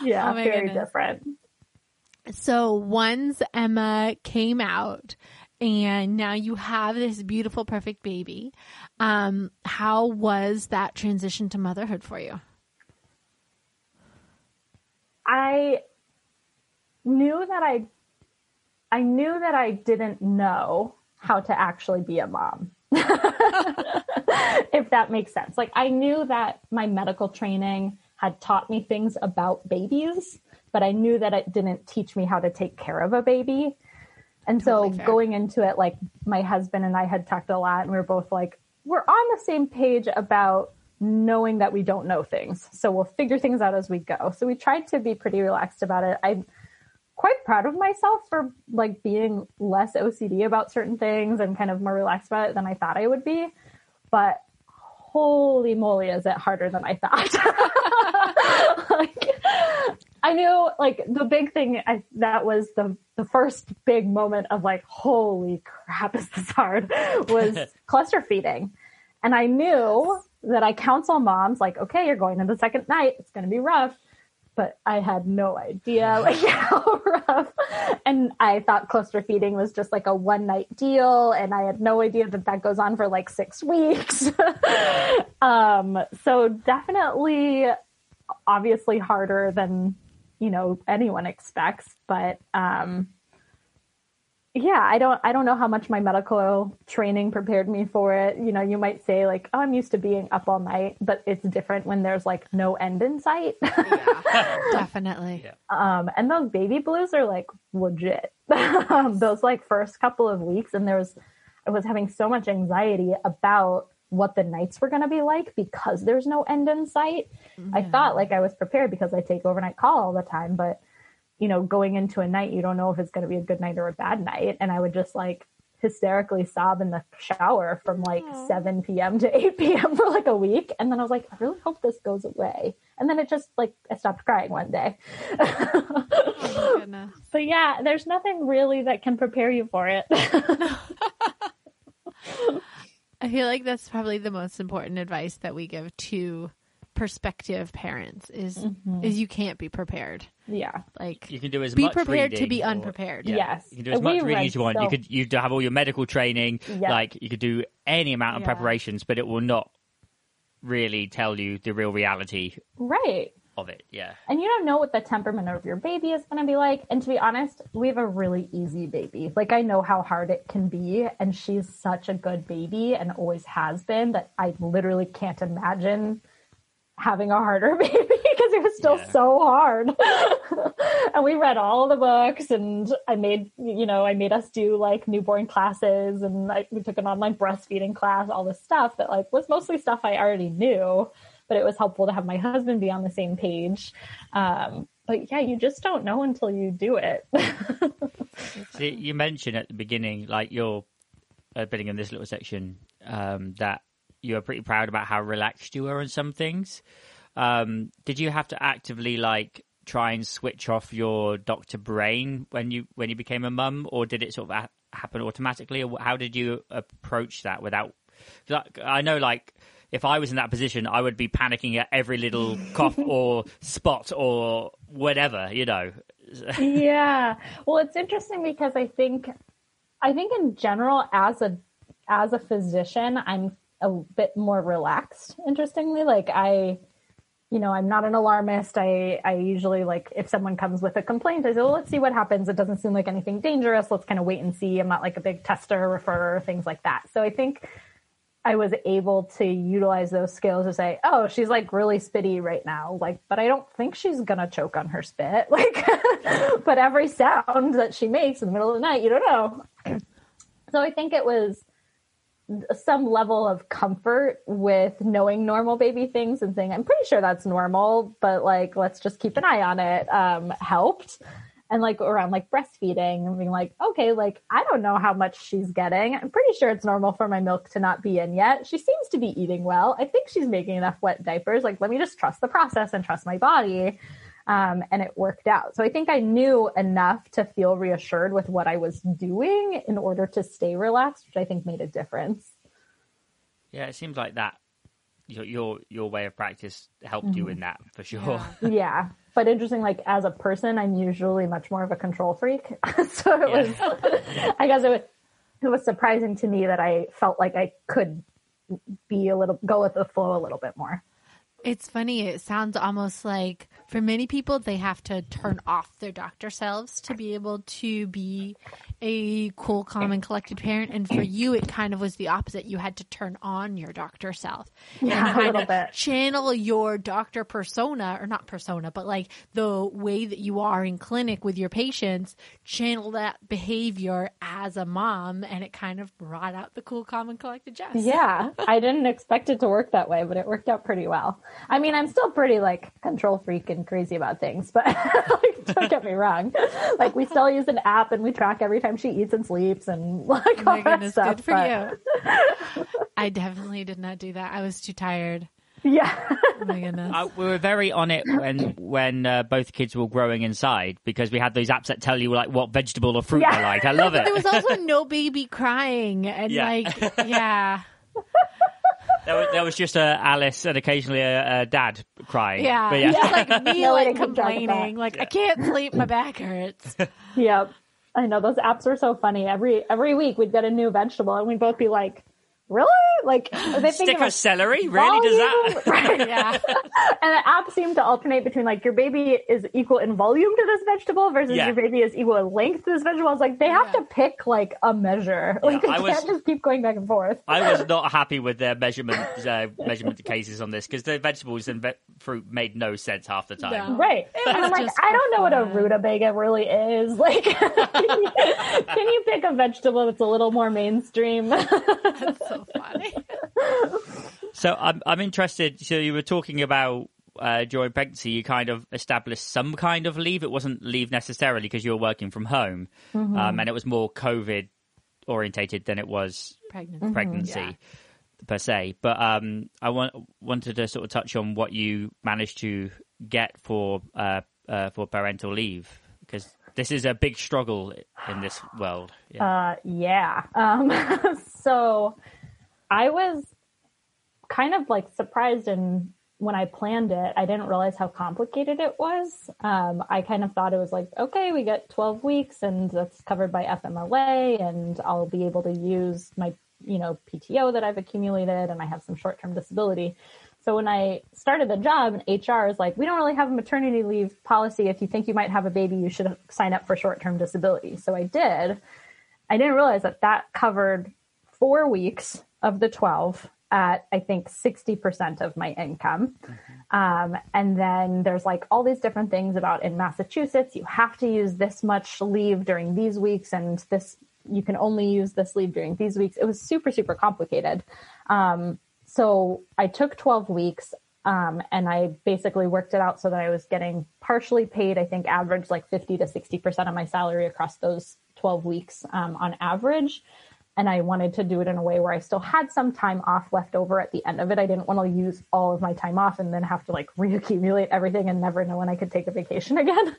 yeah oh very goodness. different. So once Emma came out, and now you have this beautiful, perfect baby. Um, how was that transition to motherhood for you? I knew that I, I knew that I didn't know how to actually be a mom. (laughs) if that makes sense. Like I knew that my medical training had taught me things about babies, but I knew that it didn't teach me how to take care of a baby. And totally so fair. going into it, like my husband and I had talked a lot and we were both like, we're on the same page about knowing that we don't know things. So we'll figure things out as we go. So we tried to be pretty relaxed about it. I'm quite proud of myself for like being less OCD about certain things and kind of more relaxed about it than I thought I would be. But holy moly, is it harder than I thought? (laughs) like, I knew like the big thing I, that was the the first big moment of like, holy crap, is this hard? (laughs) Was cluster feeding, and I knew that I counsel moms like, okay, you're going to the second night, it's going to be rough. But I had no idea (laughs) like (laughs) how rough, and I thought cluster feeding was just like a one night deal, and I had no idea that that goes on for like six weeks. um, so definitely, obviously harder than you know anyone expects, but um, yeah, I don't I don't know how much my medical training prepared me for it. You know, you might say like, "Oh, I'm used to being up all night," but it's different when there's like no end in sight. Yeah, (laughs) definitely. Yeah. um, and those baby blues are like legit. (laughs) Um, those like first couple of weeks, and there was I was having so much anxiety about what the nights were going to be like because there's no end in sight. I thought like I was prepared because I take overnight call all the time, but you know, going into a night, you don't know if it's going to be a good night or a bad night. And I would just like hysterically sob in the shower from like 7 p.m. to 8 (laughs) p.m. for like a week. And then I was like, I really hope this goes away. And then it just like, I stopped crying one day. Oh my goodness. (laughs) but yeah, there's nothing really that can prepare you for it. (laughs) I feel like that's probably the most important advice that we give to prospective parents is mm-hmm. is you can't be prepared. yeah. Like You can do as much. be much prepared to reading be or- unprepared. Yeah. Yes. You can do as And much we reading as you want. You could you have all your medical training. Yeah. Like you could do any amount of Yeah. preparations, but it will not really tell you the real reality Right. Of it. Yeah. And you don't know what the temperament of your baby is going to be like. And to be honest, we have a really easy baby. Like, I know how hard it can be. And she's such a good baby and always has been that I literally can't imagine having a harder (laughs) baby because it was still Yeah. so hard. (laughs) and we read all the books and I made, you know, I made us do like newborn classes and I, we took an online breastfeeding class, all this stuff that like was mostly stuff I already knew, but it was helpful to have my husband be on the same page. Um, but yeah, you just don't know until you do it. (laughs) You mentioned at the beginning, like you're uh, bidding in this little section, um, that you were pretty proud about how relaxed you were on some things. Um, did you have to actively like try and switch off your doctor brain when you when you became a mum, or did it sort of ha- happen automatically, or how did you approach that without? I know, like if I was in that position, I would be panicking at every little cough (laughs) or spot or whatever, you know. yeah. (laughs) Well, it's interesting because I think, I think in general, as a as a physician, I'm a bit more relaxed. Interestingly, like I, you know, I'm not an alarmist. I I usually like if someone comes with a complaint, I say, well, let's see what happens. It doesn't seem like anything dangerous. Let's kind of wait and see. I'm not like a big tester, referrer, things like that. So I think I was able to utilize those skills to say, oh, she's like really spitty right now. Like, but I don't think she's gonna choke on her spit. (laughs) Like, but every sound that she makes in the middle of the night, you don't know. (clears throat) So I think it was some level of comfort with knowing normal baby things and saying, I'm pretty sure that's normal, but like, let's just keep an eye on it, um, helped. And like around like breastfeeding and being like, okay, like, I don't know how much she's getting. I'm pretty sure it's normal for my milk to not be in yet. She seems to be eating well. I think she's making enough wet diapers. Like, let me just trust the process and trust my body. Um, and it worked out. So I think I knew enough to feel reassured with what I was doing in order to stay relaxed, which I think made a difference. Yeah, it seems like that. Your your, your way of practice helped you in that for sure. Yeah. (laughs) But interesting, like as a person, I'm usually much more of a control freak. (laughs) so it was, (laughs) I guess it was, it was surprising to me that I felt like I could be a little, go with the flow a little bit more. It's funny. It sounds almost like for many people, they have to turn off their doctor selves to be able to be a cool, calm, and collected parent. And for you, it kind of was the opposite. You had to turn on your doctor self Yeah, and a little bit. channel your doctor persona, or not persona, but like the way that you are in clinic with your patients, channel that behavior as a mom. And it kind of brought out the cool, calm, and collected Jess. Yeah, I didn't expect it to work that way, but it worked out pretty well. I mean, I'm still pretty like control freak and crazy about things, but (laughs) like, don't get me wrong. Like we still use an app and we track every time she eats and sleeps and (laughs) like Oh all my that goodness, stuff. good for but- you. (laughs) I definitely did not do that. I was too tired. Yeah, Oh my goodness. Uh, we were very on it when when uh, both kids were growing inside because we had those apps that tell you like what vegetable or fruit Yeah. they like. I love it. there was also no baby crying and Yeah. like yeah There was, there was just uh, Alice and occasionally a, a dad crying. yeah, but yeah. just like me (laughs) No like keep track of complaining that. like I can't sleep my back hurts (laughs) yep. I know those apps were so funny. Every every week we'd get a new vegetable and we'd both be like, "Really? Like (gasps) they think Stick of of a celery really does that? (laughs) Right. (laughs) yeah And the app seemed to alternate between like your baby is equal in volume to this vegetable versus Yeah. your baby is equal in length to this vegetable. I was like, they have Yeah. to pick like a measure. Like they I can't just keep going back and forth. I was (laughs) not happy with their measurement uh, measurement cases on this because the vegetables and ve- fruit made no sense half the time. No. Right. And I'm like, I don't know what a rutabaga really is. Like, can you, can you pick a vegetable that's a little more mainstream? That's so funny (laughs) So I'm I'm interested. So you were talking about uh, during pregnancy, you kind of established some kind of leave. It wasn't leave necessarily because you were working from home, Mm-hmm. um, and it was more COVID orientated than it was pregnancy pregnancy Yeah. per se. But um, I want, wanted to sort of touch on what you managed to get for uh, uh, for parental leave because this is a big struggle in this world. Yeah. Uh, yeah. Um, (laughs) so I was kind of like surprised and when I planned it, I didn't realize how complicated it was. Um, I kind of thought it was like, okay, we get 12 weeks and that's covered by FMLA and I'll be able to use my, you know, PTO that I've accumulated and I have some short-term disability. So when I started the job, and HR is like, we don't really have a maternity leave policy. If you think you might have a baby, you should sign up for short-term disability. So I did. I didn't realize that that covered four weeks of the 12 at, I think, 60% of my income. Um, and then there's like all these different things about in Massachusetts, you have to use this much leave during these weeks, and this, you can only use this leave during these weeks. It was super, super complicated. Um, so I took 12 weeks. Um, and I basically worked it out so that I was getting partially paid, I think average like 50 to 60% of my salary across those 12 weeks um, on average. And I wanted to do it in a way where I still had some time off left over at the end of it. I didn't want to use all of my time off and then have to like (laughs) reaccumulate everything and never know when I could take a vacation (laughs) again.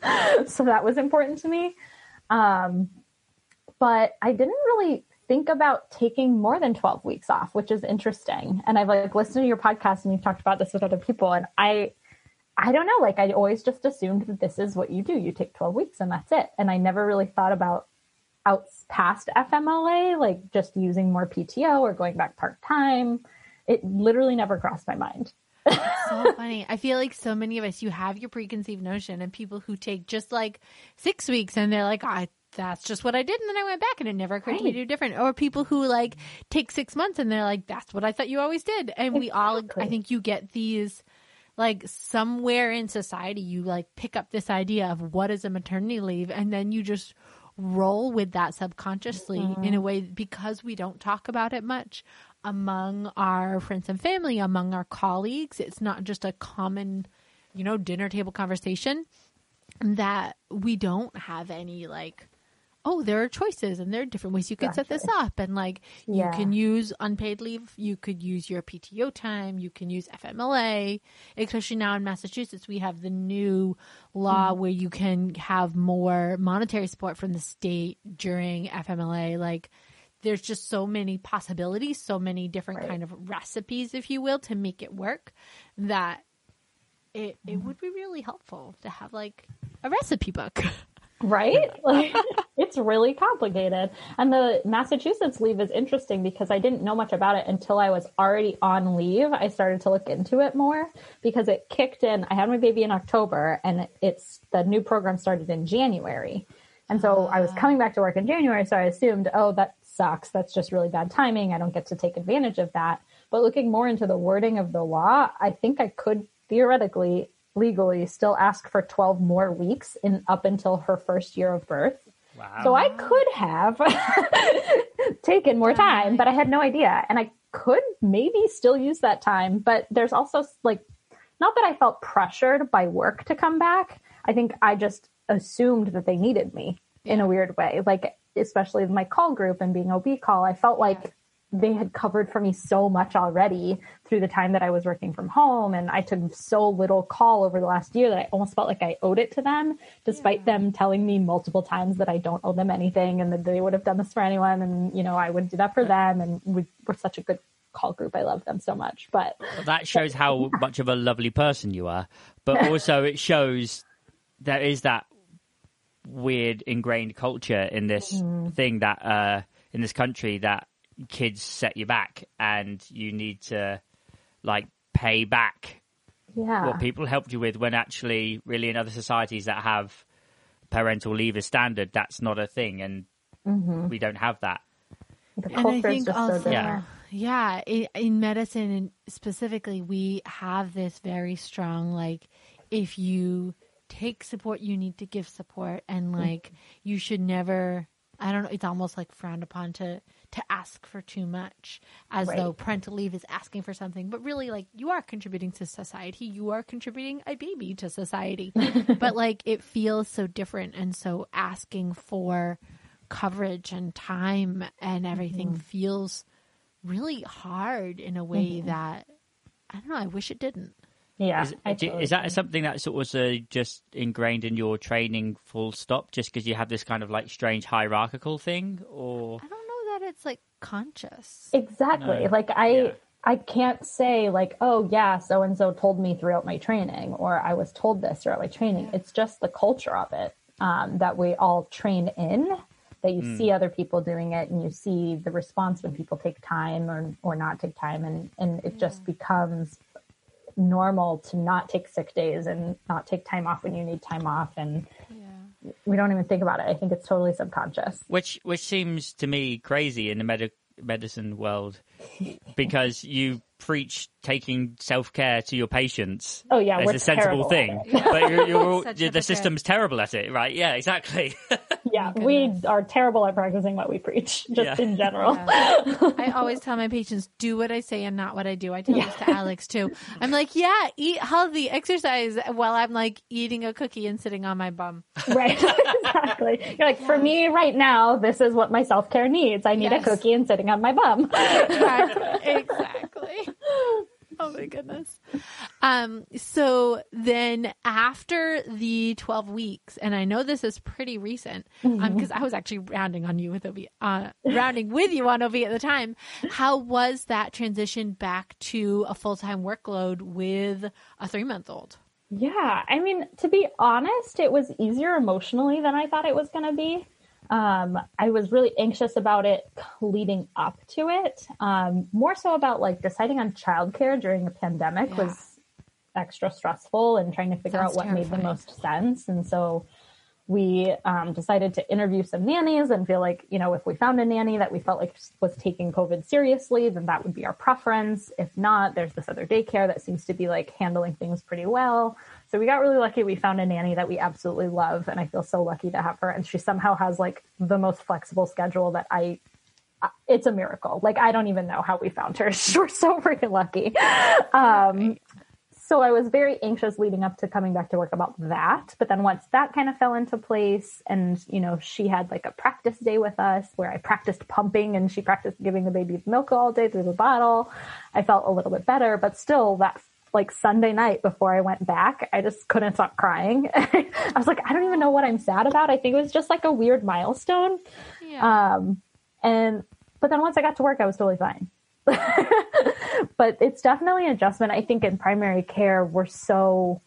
so that was important to me. Um, but I didn't really think about taking more than 12 weeks off, which is interesting. And I've like listened to your podcast and you've talked about this with other people. And I, I don't know, like I always just assumed that this is what you do. You take 12 weeks and that's it. And I never really thought about out past FMLA, like just using more PTO or going back part time. It literally never crossed my mind. so (laughs) funny. I feel like so many of us, you have your preconceived notion, and people who take just like six weeks and they're like, I that's just what I did, and then I went back and it never occurred to me to do different. Or people who like take six months and they're like, that's what I thought you always did. And we all, I think you get these like somewhere in society, you like pick up this idea of what is a maternity leave, and then you just roll with that subconsciously in a mm-hmm. way because we don't talk about it much among our friends and family, among our colleagues. It's not just a common, you know, dinner table conversation that we don't have any like oh there are choices and there are different ways you can set this up and like Yeah. you can use unpaid leave you could use your pto time you can use fmla especially now in massachusetts we have the new law mm-hmm. where you can have more monetary support from the state during fmla like there's just so many possibilities so many different Right. kind of recipes if you will to make it work that it it mm-hmm. would be really helpful to have like a recipe book. (laughs) Right? (laughs) Like it's it's really complicated. And the Massachusetts leave is interesting because I didn't know much about it until I was already on leave. I started to look into it more because it kicked in. I had my baby in October and it's the new program started in January. And so I was ah. coming back to work in January. So I assumed, oh, that sucks. That's just really bad timing. I don't get to take advantage of that. But looking more into the wording of the law, I think I could theoretically, legally still ask for 12 more weeks in up until her first year of birth. Wow. So I could have (laughs) taken more time, but I had no idea. And I could maybe still use that time. But there's also like, not that I felt pressured by work to come back. I think I just assumed that they needed me in a weird way. Like, especially my call group and being OB call, I felt like they had covered for me so much already through the time that I was working from home. And I took so little call over the last year that I almost felt like I owed it to them, despite yeah. them telling me multiple times that I don't owe them anything and that they would have done this for anyone. And, you know, I would do that for them. And we were such a good call group. I love them so much. But well, that shows how much of a lovely person you are. But (laughs) also, it shows there is that weird ingrained culture in this mm. thing that uh, in this country that kids set you back and you need to like pay back yeah. what people helped you with when actually really in other societies that have parental leave as standard that's not a thing and mm-hmm. we don't have that and I think also, so yeah, yeah in, in medicine and specifically we have this very strong like if you take support you need to give support and like mm-hmm. you should never I don't know. It's almost like frowned upon to to ask for too much, as right. though parental leave is asking for something. But really, like you are contributing to society. You are contributing a baby to society. (laughs) but like it feels so different, and so asking for coverage and time and everything mm-hmm. feels really hard in a way mm-hmm. that I don't know. I wish it didn't. Yeah. Is, totally is that something that's sort of uh, just ingrained in your training full stop just because you have this kind of like strange hierarchical thing or it's like conscious. Exactly. No. Like I yeah. I can't say like, oh yeah, so and so told me throughout my training or I was told this throughout my training. It's just the culture of it um, that we all train in that you mm. see other people doing it and you see the response when people take time or, or not take time and, and it yeah. just becomes normal to not take sick days and not take time off when you need time off and yeah. We don't even think about it. I think it's totally subconscious. Which which seems to me crazy in the med- medicine world because you preach taking self care to your patients. Oh yeah, as a sensible thing, but you're, you're, (laughs) you're the system's terrible at it, right? Yeah, exactly. (laughs) yeah, we are terrible at practicing what we preach, (laughs) just yeah. in general. Yeah. I always tell my patients, do what I say and not what I do. I tell yeah. this to Alex too. I'm like, yeah, eat healthy, exercise while I'm like eating a cookie and sitting on my bum. Right, exactly. You're like, for me right now, this is what my self care needs. I need yes. a cookie and sitting on my bum. exactly. exactly. (laughs) oh my goodness. Um, so then after the 12 weeks, and I know this is pretty recent, um, mm-hmm. because I was actually rounding on you with OB, uh, rounding with you on OB at the time. How was that transition back to a full time workload with a three month old? Yeah. I mean, to be honest, it was easier emotionally than I thought it was going to be. Um, I was really anxious about it leading up to it. Um, more so about like deciding on childcare during a pandemic yeah. was extra stressful and trying to figure Sounds out what terrifying. made the most sense. And so we um, decided to interview some nannies and feel like, you know, if we found a nanny that we felt like was taking COVID seriously, then that would be our preference. If not, there's this other daycare that seems to be like handling things pretty well. So we got really lucky. We found a nanny that we absolutely love, and I feel so lucky to have her. And she somehow has like the most flexible schedule that I. It's a miracle. Like I don't even know how we found her. (laughs) We're so freaking lucky. Um, so I was very anxious leading up to coming back to work about that. But then once that kind of fell into place, and you know, she had like a practice day with us where I practiced pumping and she practiced giving the baby milk all day through the bottle. I felt a little bit better, but still that like Sunday night before I went back, I just couldn't stop crying. (laughs) I was like, I don't even know what I'm sad about. I think it was just like a weird milestone. Yeah. Um, and, but then once I got to work, I was totally fine. (laughs) but it's definitely an adjustment. I think in primary care, we're so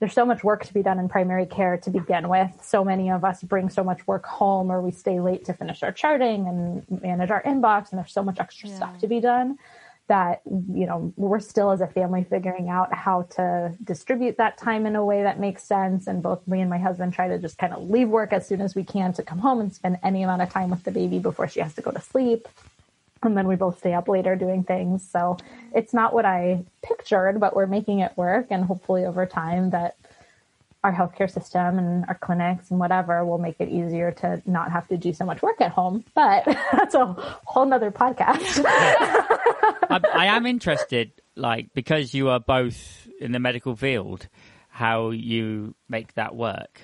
there's so much work to be done in primary care to begin with. So many of us bring so much work home or we stay late to finish our charting and manage our inbox and there's so much extra yeah. stuff to be done that you know we're still as a family figuring out how to distribute that time in a way that makes sense and both me and my husband try to just kind of leave work as soon as we can to come home and spend any amount of time with the baby before she has to go to sleep and then we both stay up later doing things so it's not what i pictured but we're making it work and hopefully over time that our healthcare system and our clinics and whatever will make it easier to not have to do so much work at home. But (laughs) that's a whole nother podcast. (laughs) I, I am interested, like, because you are both in the medical field, how you make that work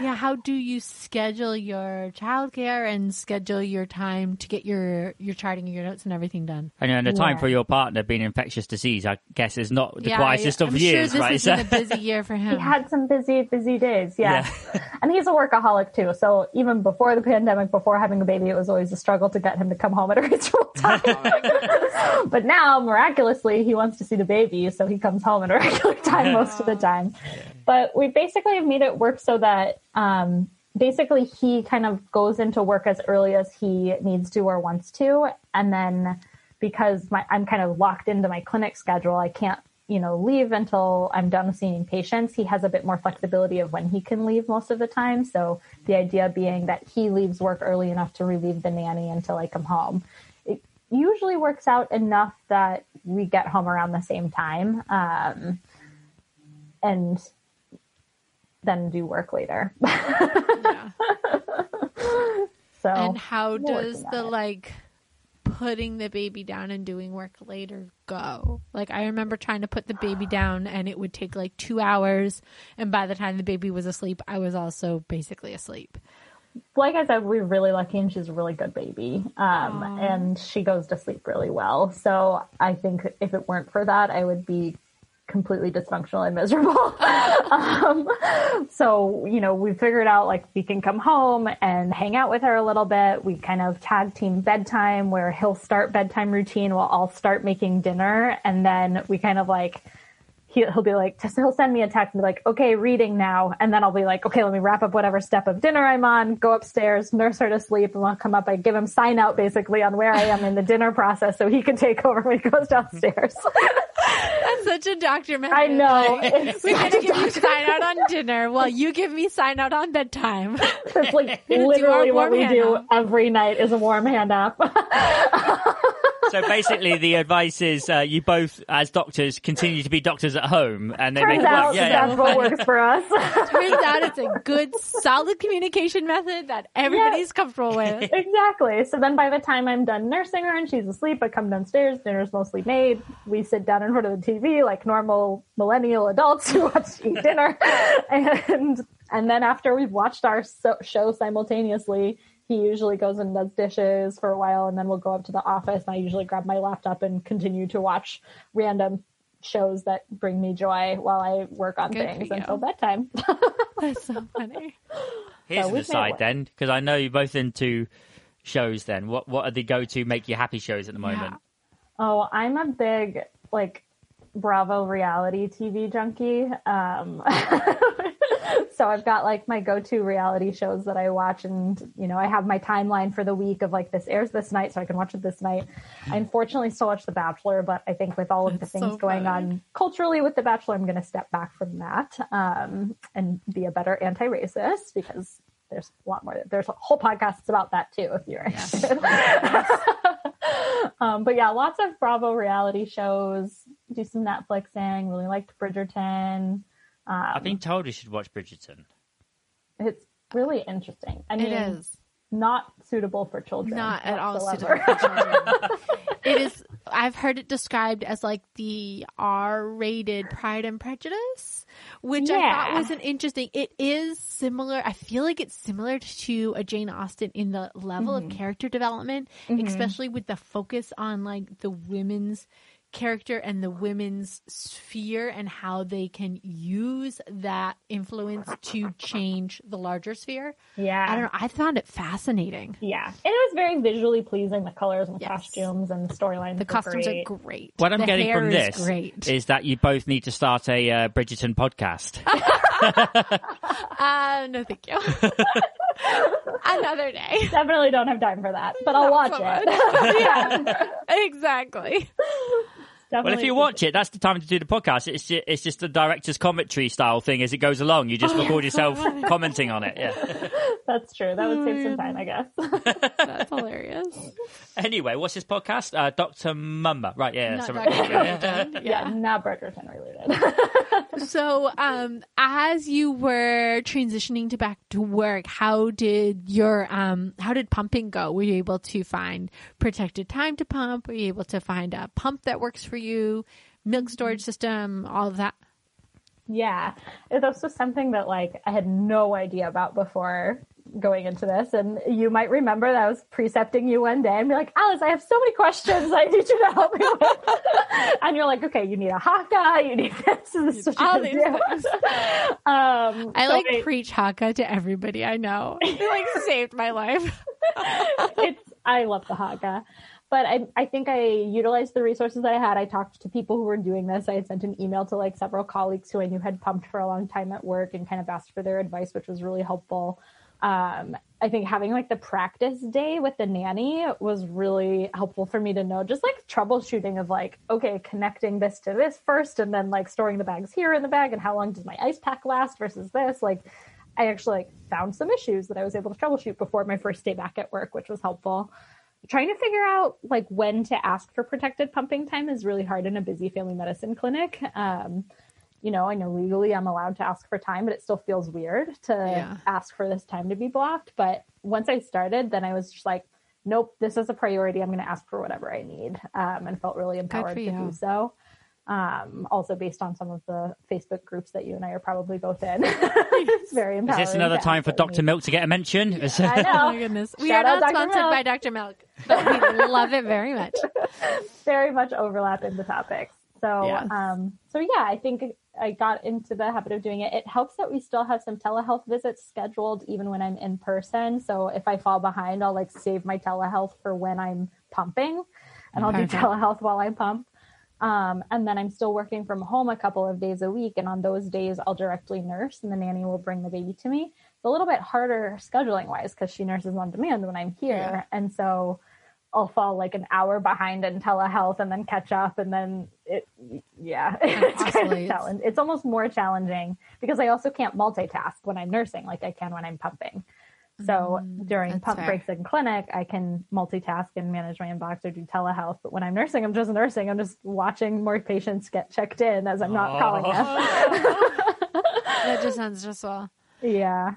yeah, how do you schedule your childcare and schedule your time to get your your charting and your notes and everything done? I know, and the yeah. time for your partner being infectious disease, I guess, is not the yeah, quietest of I'm years, sure this right? Has been a busy year for (laughs) him. He had some busy, busy days, yeah. yeah. (laughs) and he's a workaholic too. So even before the pandemic, before having a baby, it was always a struggle to get him to come home at a (laughs) reasonable time. but now, miraculously, he wants to see the baby, so he comes home at a regular time most of the time. But we basically have made it work so that um, basically he kind of goes into work as early as he needs to or wants to. And then because my, I'm kind of locked into my clinic schedule, I can't, you know, leave until I'm done seeing patients. He has a bit more flexibility of when he can leave most of the time. So the idea being that he leaves work early enough to relieve the nanny until I come home. It usually works out enough that we get home around the same time. Um, and then do work later. (laughs) yeah. So And how does the like putting the baby down and doing work later go? Like I remember trying to put the baby down and it would take like 2 hours and by the time the baby was asleep, I was also basically asleep like I said, we're really lucky and she's a really good baby. Um, and she goes to sleep really well. So I think if it weren't for that, I would be completely dysfunctional and miserable. (laughs) um, so, you know, we figured out like we can come home and hang out with her a little bit. We kind of tag team bedtime where he'll start bedtime routine while I'll start making dinner. And then we kind of like, he'll, he'll be like, he'll send me a text and be like, okay, reading now. And then I'll be like, okay, let me wrap up whatever step of dinner I'm on, go upstairs, nurse her to sleep, and I'll come up. I give him sign out basically on where I am in the dinner process so he can take over when he goes downstairs. (laughs) That's such a doctor method. I know. Like, we're going to give you sign out on dinner while you give me sign out on bedtime. (laughs) It's like (laughs) literally what we do every night is a warm hand up so basically, the advice is uh, you both, as doctors, continue to be doctors at home, and they Turns make out Yeah, that's yeah. what works for us. Turns out it's a good, solid communication method that everybody's comfortable with. Exactly. So then, by the time I'm done nursing her and she's asleep, I come downstairs. Dinner's mostly made. We sit down in front of the TV like normal millennial adults who (laughs) watch eat dinner, (laughs) and and then after we've watched our so- show simultaneously he usually goes and does dishes for a while and then we'll go up to the office and I usually grab my laptop and continue to watch random shows that bring me joy while I work on Good things until bedtime. (laughs) That's so (laughs) funny. Here's so the side then, because I know you're both into shows then. What what are the go to make you happy shows at the moment? Yeah. Oh, I'm a big like Bravo reality TV junkie. Um, (laughs) so I've got like my go-to reality shows that I watch, and you know I have my timeline for the week of like this airs this night, so I can watch it this night. I unfortunately still watch The Bachelor, but I think with all of the things so going on culturally with The Bachelor, I'm going to step back from that um, and be a better anti-racist because there's a lot more. There's a whole podcast about that too, if you're interested. (laughs) (laughs) um, but yeah, lots of Bravo reality shows. Do some Netflixing. Really liked Bridgerton. Um, I've been told you should watch Bridgerton. It's really interesting. I mean, it is not suitable for children. Not at all suitable for children. (laughs) it is. I've heard it described as like the R-rated Pride and Prejudice, which yeah. I thought was an interesting. It is similar. I feel like it's similar to a Jane Austen in the level mm-hmm. of character development, mm-hmm. especially with the focus on like the women's character and the women's sphere and how they can use that influence to change the larger sphere. Yeah. I don't know. I found it fascinating. Yeah. And it was very visually pleasing, the colors and Yes. costumes and the storylines. The costumes great. are great. What I'm The getting hair from is this great. is that you both need to start a uh, Bridgerton podcast. (laughs) Uh, no, thank you. (laughs) (laughs) Another day. Definitely don't have time for that, but I'll watch so it. (laughs) yeah. Exactly. well, if you watch it, that's the time to do the podcast. It's just, it's just a director's commentary style thing as it goes along. You just Oh, record yourself (laughs) commenting on it. Yeah. That's true. That would save some mm. time, I guess. That's hilarious. Anyway, what's this podcast? Uh, Doctor Mumma. Right? Yeah. Not sorry. Dr. (laughs) Yeah. Yeah, not Bridgerton related. (laughs) So, um, as you were transitioning to back to work, how did your um, how did pumping go? Were you able to find protected time to pump? Were you able to find a pump that works for you? Milk storage system, all of that. yeah. It's also something that like I had no idea about before going into this. And you might remember that I was precepting you one day and be like, Alice, I have so many questions I need you to help me with. (laughs) and you're like, okay, you need a Haakaa, you need this, and this is what All these things. (laughs) Um, I so like it- preach Haakaa to everybody I know. (laughs) It like saved my life. it's I love the Haakaa. But I, I think I utilized the resources that I had. I talked to people who were doing this. I had sent an email to like several colleagues who I knew had pumped for a long time at work and kind of asked for their advice, which was really helpful. Um, I think having like the practice day with the nanny was really helpful for me to know just like troubleshooting of like, okay, connecting this to this first and then like storing the bags here in the bag and how long does my ice pack last versus this. Like I actually like found some issues that I was able to troubleshoot before my first day back at work, which was helpful. Trying to figure out like when to ask for protected pumping time is really hard in a busy family medicine clinic. Um, you know, I know legally I'm allowed to ask for time, but it still feels weird to Yeah. ask for this time to be blocked. But once I started, then I was just like, nope, this is a priority. I'm going to ask for whatever I need, um, and felt really empowered to you. do so. Um, also based on some of the Facebook groups that you and I are probably both in. (laughs) it's very empowering. Is this another time for Dr. Milk to get a mention? Is- I know. (laughs) Oh my goodness. We Shout are not Dr. sponsored Milk. by Dr. Milk, but we love it very much. (laughs) very much overlap in the topics. So, Yeah. um, so yeah, I think I got into the habit of doing it. It helps that we still have some telehealth visits scheduled even when I'm in person. So if I fall behind, I'll like save my telehealth for when I'm pumping and I'll do telehealth while I pump. Um, and then I'm still working from home a couple of days a week. And on those days, I'll directly nurse and the nanny will bring the baby to me. It's a little bit harder scheduling wise because she nurses on demand when I'm here. Yeah. And so I'll fall like an hour behind in telehealth and then catch up. And then it, yeah, (laughs) it's kind of oscillates. challenge. It's almost more challenging because I also can't multitask when I'm nursing like I can when I'm pumping. So during Mm, that's pump fair. breaks in clinic, I can multitask and manage my inbox or do telehealth. But when I'm nursing, I'm just nursing. I'm just watching more patients get checked in as I'm not calling them. (laughs) That just sounds stressful. yeah.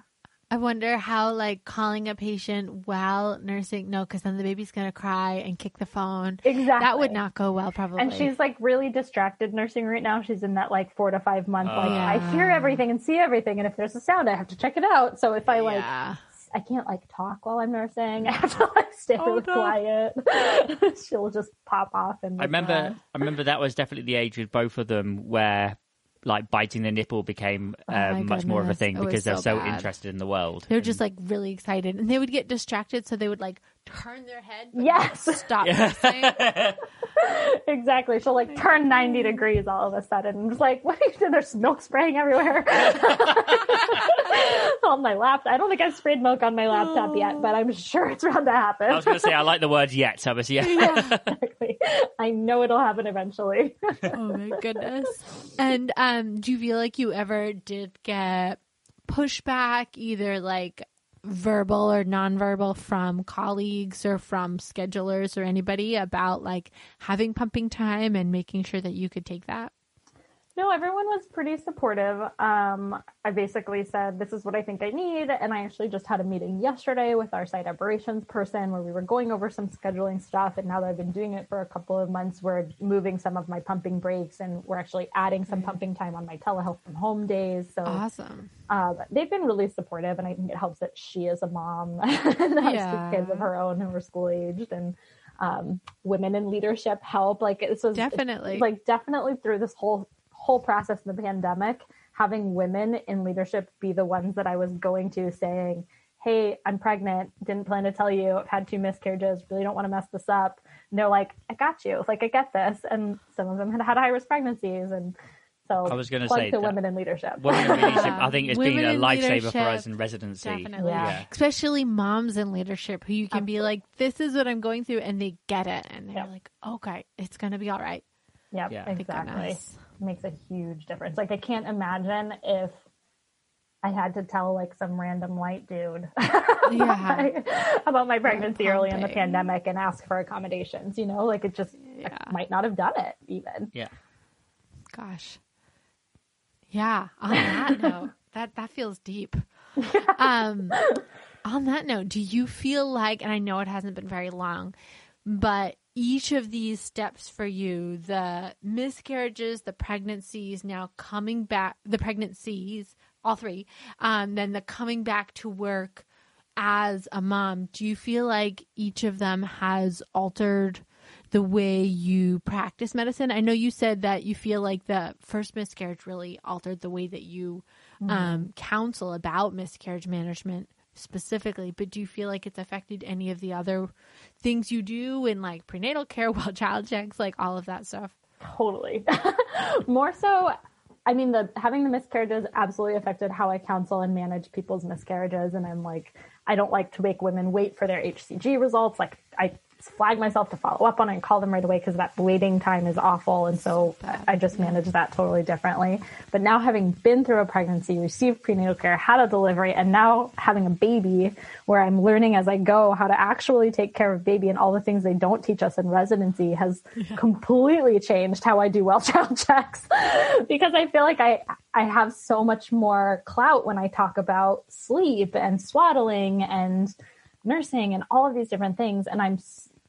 I wonder how, like, calling a patient while nursing, no, because then the baby's going to cry and kick the phone. Exactly. That would not go well, probably. And she's like really distracted nursing right now. She's in that like four to five month, like Uh. I hear everything and see everything. And if there's a sound, I have to check it out. So if I like, yeah. I can't like talk while I'm nursing. (laughs) I have to like stay Oh, really no. quiet. (laughs) She'll just pop off and I remember, I remember that was definitely the age with both of them where like biting the nipple became Oh uh, much more of a thing It was because they're so interested in the world. They're just like really excited and they would get distracted. So they would like turn their head. But Yes. Stop Yeah. (laughs) exactly. She'll like turn 90 degrees all of a sudden. I'm just like, (laughs) what are you doing? There's milk spraying everywhere (laughs) on my laptop. I don't think I've sprayed milk on my laptop yet, but I'm sure it's bound to happen. I was going to say I like the word yet, so I was yeah. exactly. I know it'll happen eventually. oh my goodness. And um, do you feel like you ever did get pushback, either like verbal or nonverbal, from colleagues or from schedulers or anybody about like having pumping time and making sure that you could take that? No, everyone was pretty supportive. Um, I basically said, this is what I think I need. And I actually just had a meeting yesterday with our site operations person where we were going over some scheduling stuff. And now that I've been doing it for a couple of months, we're moving some of my pumping breaks and we're actually adding some pumping time on my telehealth from home days. So Awesome. uh, they've been really supportive. And I think it helps that she is a mom (laughs) and has Yeah. two kids of her own who are school aged. And um, women in leadership help. Like this was Definitely. like definitely through this whole whole process in the pandemic, having women in leadership be the ones that I was going to saying, Hey, I'm pregnant, didn't plan to tell you, I've had two miscarriages, really don't want to mess this up. And they're like, I got you. Like, I get this. And some of them had had high risk pregnancies. And so I was gonna plug say to women in leadership. Women in leadership, I think it's been a lifesaver for us in residency. Definitely. Yeah. Especially moms in leadership who you can be like, this is what I'm going through, and they get it. And they're Yep. like, okay, it's going to be all right. Yep, Yeah. Thank exactly. Goodness. Makes a huge difference. Like I can't imagine if I had to tell like some random white dude Yeah. (laughs) about my pregnancy early in the pandemic and ask for accommodations, you know, like it just Yeah. Might not have done it even. Yeah. Gosh. Yeah. On that (laughs) note, that that feels deep. Um, on that note, do you feel like, and I know it hasn't been very long, but each of these steps for you, the miscarriages, the pregnancies, now coming back, the pregnancies, all three, um, then the coming back to work as a mom, do you feel like each of them has altered the way you practice medicine? I know you said that you feel like the first miscarriage really altered the way that you um, counsel about miscarriage management specifically, but do you feel like it's affected any of the other things you do in like prenatal care, (laughs) well child checks, like all of that stuff? Totally. (laughs) More so I mean the having the miscarriages absolutely affected how I counsel and manage people's miscarriages and I'm like I don't like to make women wait for their HCG results. Like I flag myself to follow up on it and call them right away because that waiting time is awful. And so. I just manage that totally differently. But now having been through a pregnancy, received prenatal care, had a delivery, and now having a baby where I'm learning as I go how to actually take care of baby and all the things they don't teach us in residency has completely changed how I do well (laughs) child checks because I feel like I I have so much more clout when I talk about sleep and swaddling and nursing and all of these different things and I'm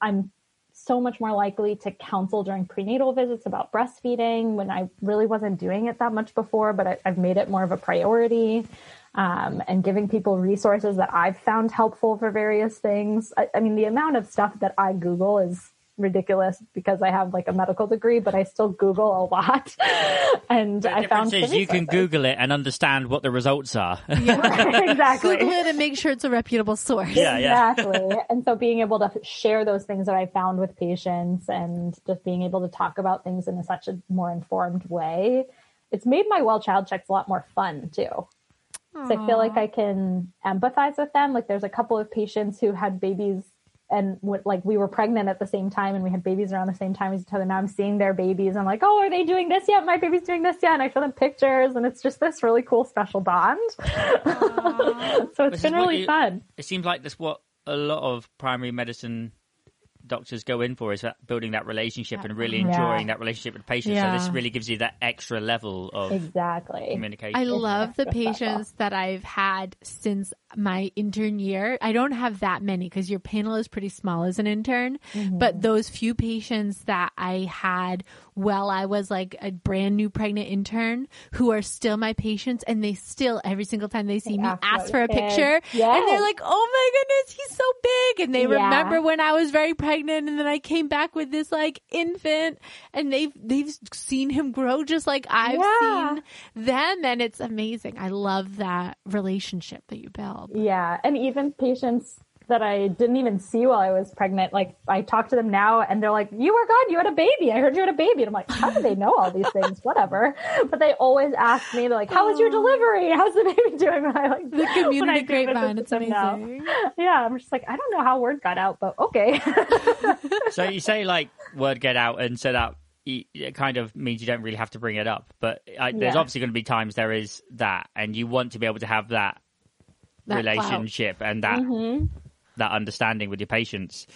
I'm so much more likely to counsel during prenatal visits about breastfeeding when I really wasn't doing it that much before, but I, I've made it more of a priority. Um, and giving people resources that I've found helpful for various things. I, I mean, the amount of stuff that I Google is ridiculous because I have like a medical degree, but I still Google a lot. (laughs) and The I found is you can. Google it and understand what the results are. (laughs) (laughs) exactly. Google it and make sure it's a reputable source. Yeah, yeah. exactly. and so being able to share those things that I found with patients and just being able to talk about things in a, such a more informed way, it's made my well child checks a lot more fun too. So I feel like I can empathize with them. Like there's a couple of patients who had babies and w- like we were pregnant at the same time and we had babies around the same time as each other. Now I'm seeing their babies. I'm like, oh, are they doing this yet? My baby's doing this yet. And I show them pictures and it's just this really cool special bond. (laughs) so This it's is been really you- fun. it seems like that's what a lot of primary medicine doctors go in for is that building that relationship and really Yeah. enjoying that relationship with patients. So this really gives you that extra level of Exactly. communication. I love the extra special. patients that I've had since my intern year. I don't have that many because your panel is pretty small as an intern, but those few patients that I had while I was like a brand new pregnant intern who are still my patients and they still every single time they see me ask ask for a picture and they're like, "Oh my goodness, he's so big." And they Yeah. remember when I was very pregnant and then I came back with this like infant and they've they've seen him grow just like I've Yeah. seen them and it's amazing. I love that relationship that you build. Yeah, and even patients that I didn't even see while I was pregnant, like I talk to them now and they're like, "You were gone. You had a baby. I heard you had a baby." And I'm like, "How do they know all these things? Whatever." But they always ask me, they're like, "How was your delivery? How's the baby doing?" (laughs) When I like The community do grapevine, it's with them now. amazing. Yeah, I'm just like, I don't know how word got out, but okay. (laughs) so you say like word get out and so that it kind of means you don't really have to bring it up but I, there's Yeah. obviously going to be times there is that and you want to be able to have that, That clout. relationship and that Mm-hmm. That understanding with your patients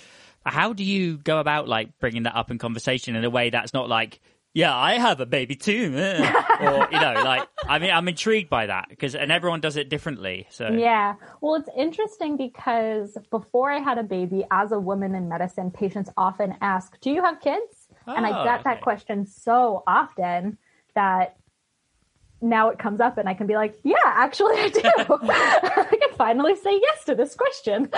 how do you go about like bringing that up in conversation in a way that's not like yeah, I have a baby too. (laughs) or, you know, like, I mean, I'm intrigued by that because, and everyone does it differently. So, Yeah. Well, it's interesting because before I had a baby, as a woman in medicine, patients often ask, Do you have kids? and I Oh, get ah, that question so often that now it comes up and I can be like, Yeah, actually, I do. (laughs) I can finally say yes to this question.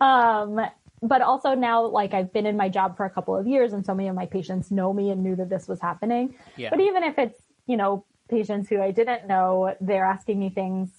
Um, but also now, like, I've been in my job for a couple of years, and so many of my patients know me and knew that this was happening. Yeah. But even if it's, you know, patients who I didn't know, they're asking me things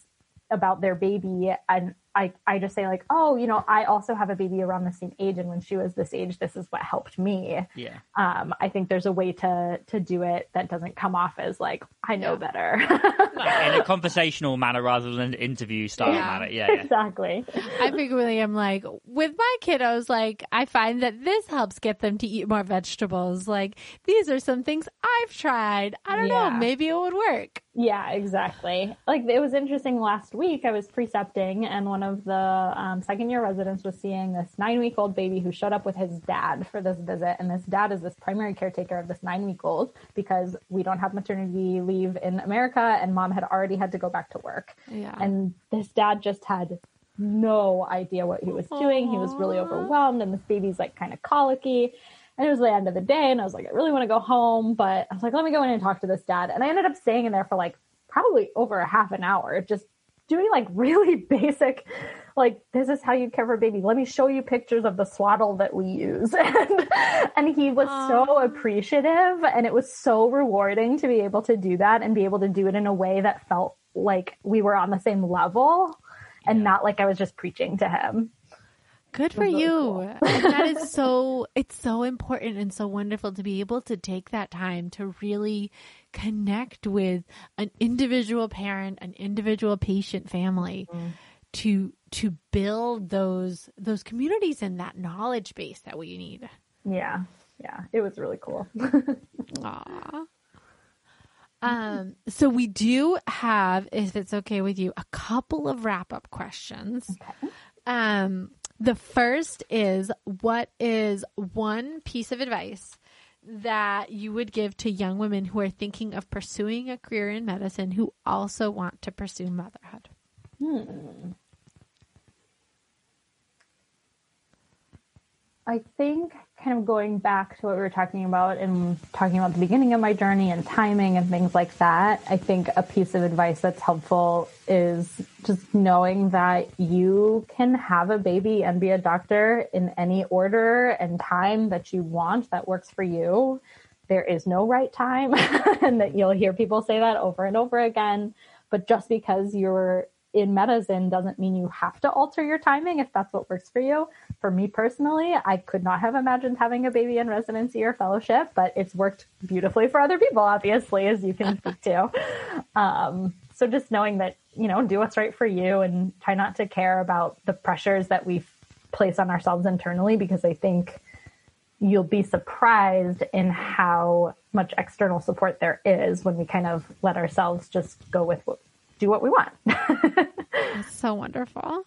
about their baby and I, I just say like, oh, you know, I also have a baby around the same age and when she was this age, this is what helped me. yeah. Um, I think there's a way to to do it that doesn't come off as like, I know better. In a (laughs) conversational manner rather than an interview style Yeah. manner. Yeah, yeah. exactly. I frequently am like, with my kiddos, like, I find that this helps get them to eat more vegetables. Like, these are some things I've tried. I don't know, maybe it would work. Yeah, exactly. Like it was interesting last week. I was precepting, and one of the um, second year residents was seeing this nine week old baby who showed up with his dad for this visit. And this dad is this primary caretaker of this nine week old because we don't have maternity leave in America, and mom had already had to go back to work. Yeah. And this dad just had no idea what he was doing. He was really overwhelmed, and this baby's like kind of colicky. And it was the end of the day, and I was like, I really want to go home, but I was like, let me go in and talk to this dad. And I ended up staying in there for like probably over a half an hour, just doing like really (laughs) basic, like, this is how you care for a baby. Let me show you pictures of the swaddle that we use. (laughs) and, and he was so oh. appreciative, and it was so rewarding to be able to do that and be able to do it in a way that felt like we were on the same level and Yeah. not like I was just preaching to him. Good for really you. cool. and that is (laughs) so it's so important and so wonderful to be able to take that time to really connect with an individual parent, an individual patient family to to build those those communities and that knowledge base that we need. Yeah. Yeah. It was really cool. (laughs) Aw. Um, so we do have, if it's okay with you, a couple of wrap up questions. Um, the first is what is one piece of advice that you would give to young women who are thinking of pursuing a career in medicine who also want to pursue motherhood? Hmm. I think kind of going back to what we were talking about and talking about the beginning of my journey and timing and things like that, I think a piece of advice that's helpful is just knowing that you can have a baby and be a doctor in any order and time that you want that works for you. There is no right time, (laughs) and that you'll hear people say that over and over again. But just because you're in medicine doesn't mean you have to alter your timing if that's what works for you. For me personally, I could not have imagined having a baby in residency or fellowship, but it's worked beautifully for other people, obviously, as you can (laughs) speak to. Um, so just knowing that, you know, do what's right for you and try not to care about the pressures that we place on ourselves internally, because I think you'll be surprised in how much external support there is when we kind of let ourselves just go with what, do what we want. (laughs) That's so wonderful.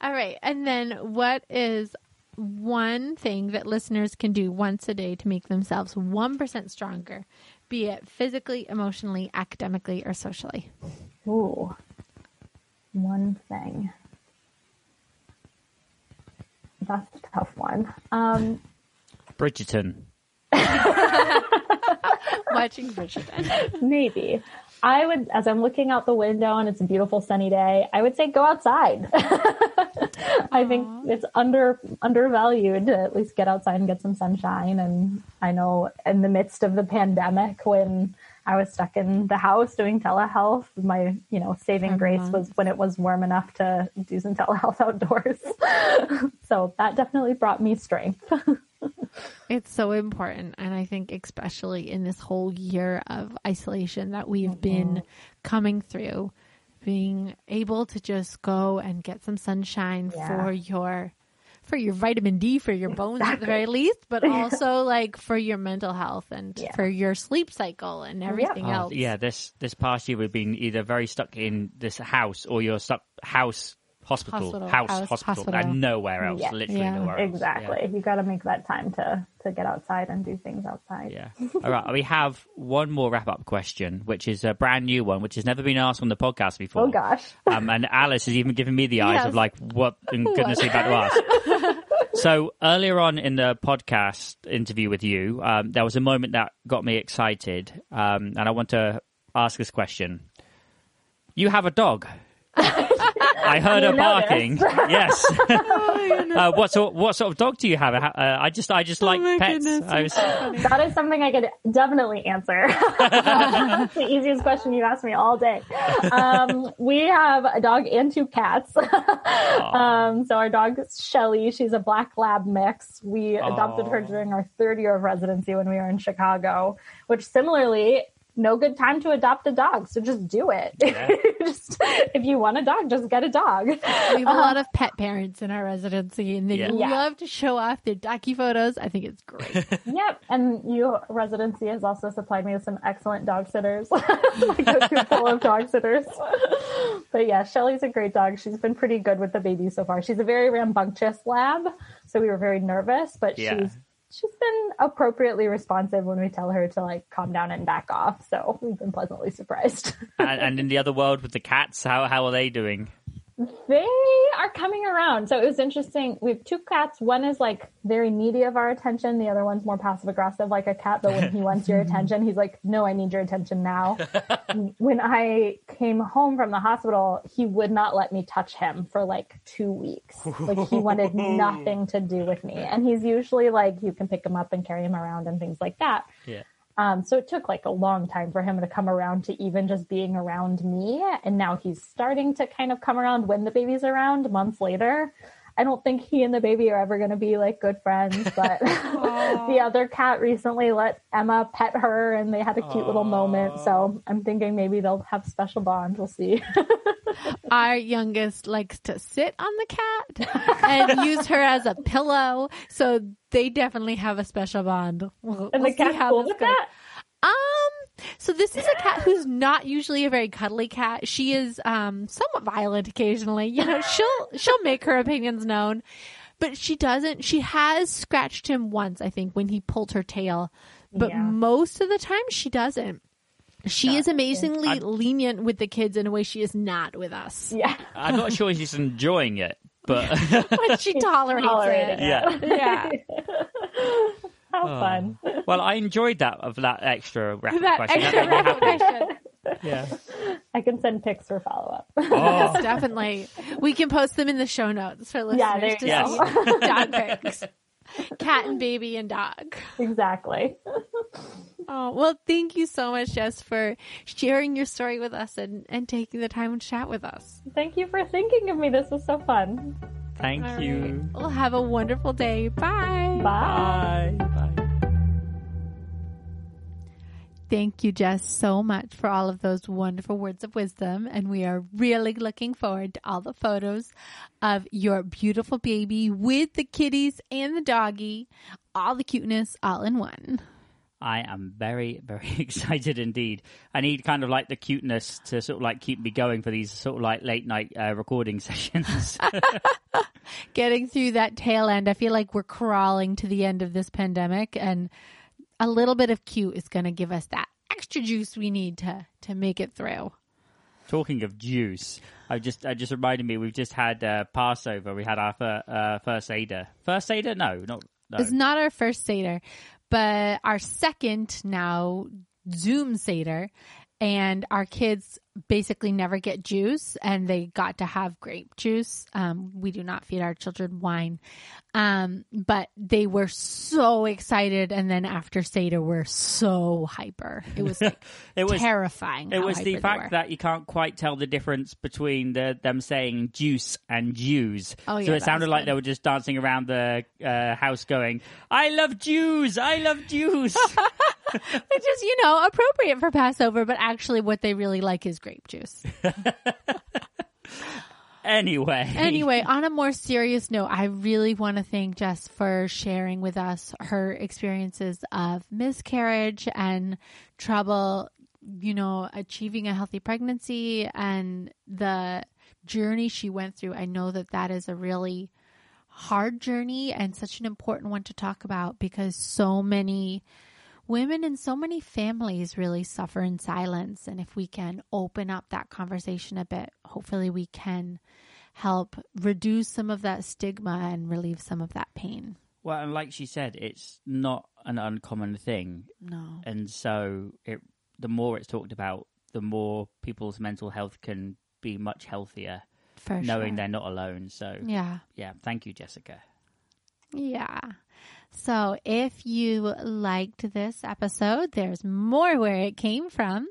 All right. And then what is one thing that listeners can do once a day to make themselves 1% stronger, be it physically, emotionally, academically, or socially? Ooh, one thing. That's a tough one. Um, Bridgerton. (laughs) Watching Bridgerton. (laughs) maybe. I would, as I'm looking out the window and it's a beautiful sunny day, I would say go outside. (laughs) I think it's under undervalued to at least get outside and get some sunshine. And I know in the midst of the pandemic, when I was stuck in the house doing telehealth, my you know saving grace mm-hmm. was when it was warm enough to do some (laughs) telehealth outdoors. (laughs) so that definitely brought me strength. It's so important. And I think, especially in this whole year of isolation that we've mm-hmm. been coming through, being able to just go and get some sunshine Yeah. for your. For your vitamin D, for your bones at the very least, but (laughs) also like for your mental health and Yeah. for your sleep cycle and oh, everything Oh, else. yeah, this this past year we've been either very stuck in this house or you're stuck house hospital, Hospital, house, house, hospital, hospital. and nowhere else. Yeah. Literally Yeah. nowhere else. Exactly. You got to make that time to to get outside and do things outside. Yeah. yeah. All right. We have one more wrap up question, which is a brand new one, which has never been asked on the podcast before. Oh gosh. Um, and Alice has even given me the eyes Yes. of like, what in goodness are you about to ask? (laughs) so earlier on in the podcast interview with you, um, there was a moment that got me excited, um, and I want to ask this question. You have a dog. (laughs) (laughs) I heard her barking. noticed. yes. (laughs) uh, what sort What sort of dog do you have? Uh, I just I just like my pets. goodness, I was, That is something I could definitely answer. (laughs) That's the easiest question you've asked me all day. Um, we have a dog and two cats. um, so our dog is Shelly. She's a black lab mix. We adopted her during our third year of residency when we were in Chicago, which similarly, no good time to adopt a dog. So just do it. Yeah. (laughs) just, if you want a dog, just get a dog. We have a lot um, of pet parents in our residency, and they Yeah. Yeah. love to show off their docu photos. I think it's great. (laughs) Yep, and you residency has also supplied me with some excellent dog sitters, (laughs) like a group full of dog sitters. but yeah, Shelly's a great dog. She's been pretty good with the baby so far. She's a very rambunctious lab, so we were very nervous, but Yeah. she's she's been appropriately responsive when we tell her to like calm down and back off. So we've been pleasantly surprised. (laughs) and, and in the other world with the cats, how how are they doing? They are coming around. So it was interesting. We have two cats. One is like very needy of our attention. The other one's more passive aggressive, like a cat. But when he wants your (laughs) attention, he's like, no, I need your attention now. (laughs) when I came home from the hospital, he would not let me touch him for like two weeks. Like he wanted (laughs) nothing to do with me. And he's usually like, you can pick him up and carry him around and things like that. Yeah. Um, so it took like a long time for him to come around to even just being around me. And now he's starting to kind of come around when the baby's around months later. I don't think he and the baby are ever going to be like good friends, (laughs) but (laughs) the other cat recently let Emma pet her and they had a cute little moment. So I'm thinking maybe they'll have special bond. We'll see. (laughs) Our youngest likes to sit on the cat and use her as a pillow, so they definitely have a special bond. We'll, and we'll the cat's cool this with goes. that. So this is a cat who's not usually a very cuddly cat. She is um somewhat violent occasionally. (laughs) You know, she'll she'll make her opinions known, but she doesn't. She has scratched him once, I think, when he pulled her tail, but Yeah. most of the time she doesn't. She is amazingly I- lenient with the kids in a way she is not with us. Yeah. I'm not sure she's enjoying it, but (laughs) But she (laughs) tolerates Tolerating it. yeah. Yeah. How Oh. fun. Well, I enjoyed that of that extra rapid That question. That extra made me rapid question. (laughs) Yeah. I can send pics for follow up. (laughs) Oh, Definitely. We can post them in the show notes for listeners Yeah, there to you go. see (laughs) dog pics. Cat and baby and dog. exactly. Oh, well, thank you so much, Jess, for sharing your story with us and, and taking the time to chat with us. Thank you for thinking of me. This was so fun. Thank All you. right. Well, have a wonderful day. Bye. Bye. Bye. Bye. Thank you, Jess, so much for all of those wonderful words of wisdom. And we are really looking forward to all the photos of your beautiful baby with the kitties and the doggy, all the cuteness all in one. I am very, very (laughs) excited indeed. I need kind of like the cuteness to sort of like keep me going for these sort of like late night uh, recording (laughs) sessions. (laughs) Getting through that tail end, I feel like we're crawling to the end of this pandemic, and a little bit of cute is going to give us that extra juice we need to to make it through. Talking of juice, I just I just reminded me we've just had uh, Passover. We had our fir- uh, first Seder. First Seder? No, not no. It's not our first Seder, but our second now Zoom Seder. And our kids basically never get juice and they got to have grape juice. Um, we do not feed our children wine. Um, but they were so excited. And then after Seder, we're so hyper. It was like (laughs) It was terrifying. It was the fact that you can't quite tell the difference between the, them saying juice and Jews. Oh, yeah, so it sounded like good. they were just dancing around the uh, house going, I love Jews! I love Jews! (laughs) (laughs) Which is, you know, appropriate for Passover, but actually what they really like is grape juice. (laughs) anyway. Anyway, on a more serious note, I really want to thank Jess for sharing with us her experiences of miscarriage and trouble, you know, achieving a healthy pregnancy and the journey she went through. I know that that is a really hard journey and such an important one to talk about because so many women in so many families really suffer in silence. And if we can open up that conversation a bit, hopefully we can help reduce some of that stigma and relieve some of that pain. Well, and like she said, it's not an uncommon thing, No. and so it the more it's talked about, the more people's mental health can be much healthier, For knowing sure. they're not alone. So Yeah. yeah, thank you, Jessica. Yeah. So if you liked this episode, there's more where it came from.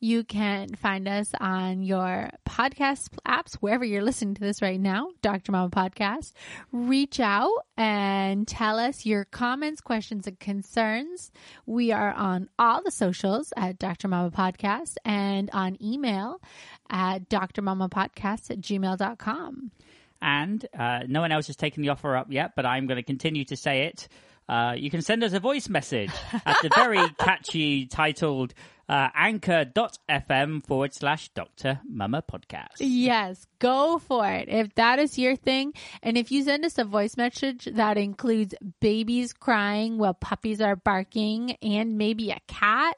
You can find us on your podcast apps, wherever you're listening to this right now, Dr. Mama Podcast. Reach out and tell us your comments, questions, and concerns. We are on all the socials at Dr. Mama Podcast and on email at drmamapodcast at gmail.com. And uh, no one else has taken the offer up yet, but I'm going to continue to say it. Uh, you can send us a voice message at the very (laughs) catchy titled uh, anchor.fm forward slash Dr. Mama Podcast. Yes, go for it. If that is your thing, and if you send us a voice message that includes babies crying while puppies are barking and maybe a cat,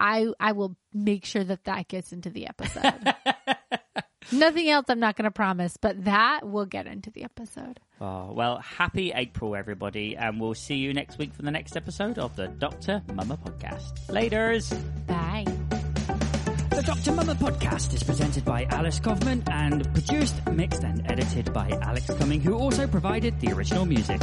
I I will make sure that that gets into the episode. (laughs) Nothing else I'm not going to promise, but that we'll get into the episode. Oh, well, happy April, everybody, and we'll see you next week for the next episode of the Dr. Mama Podcast. Laters! Bye. The Dr. Mama podcast is presented by Alice Kaufman and produced, mixed, and edited by Alex Cumming, who also provided the original music.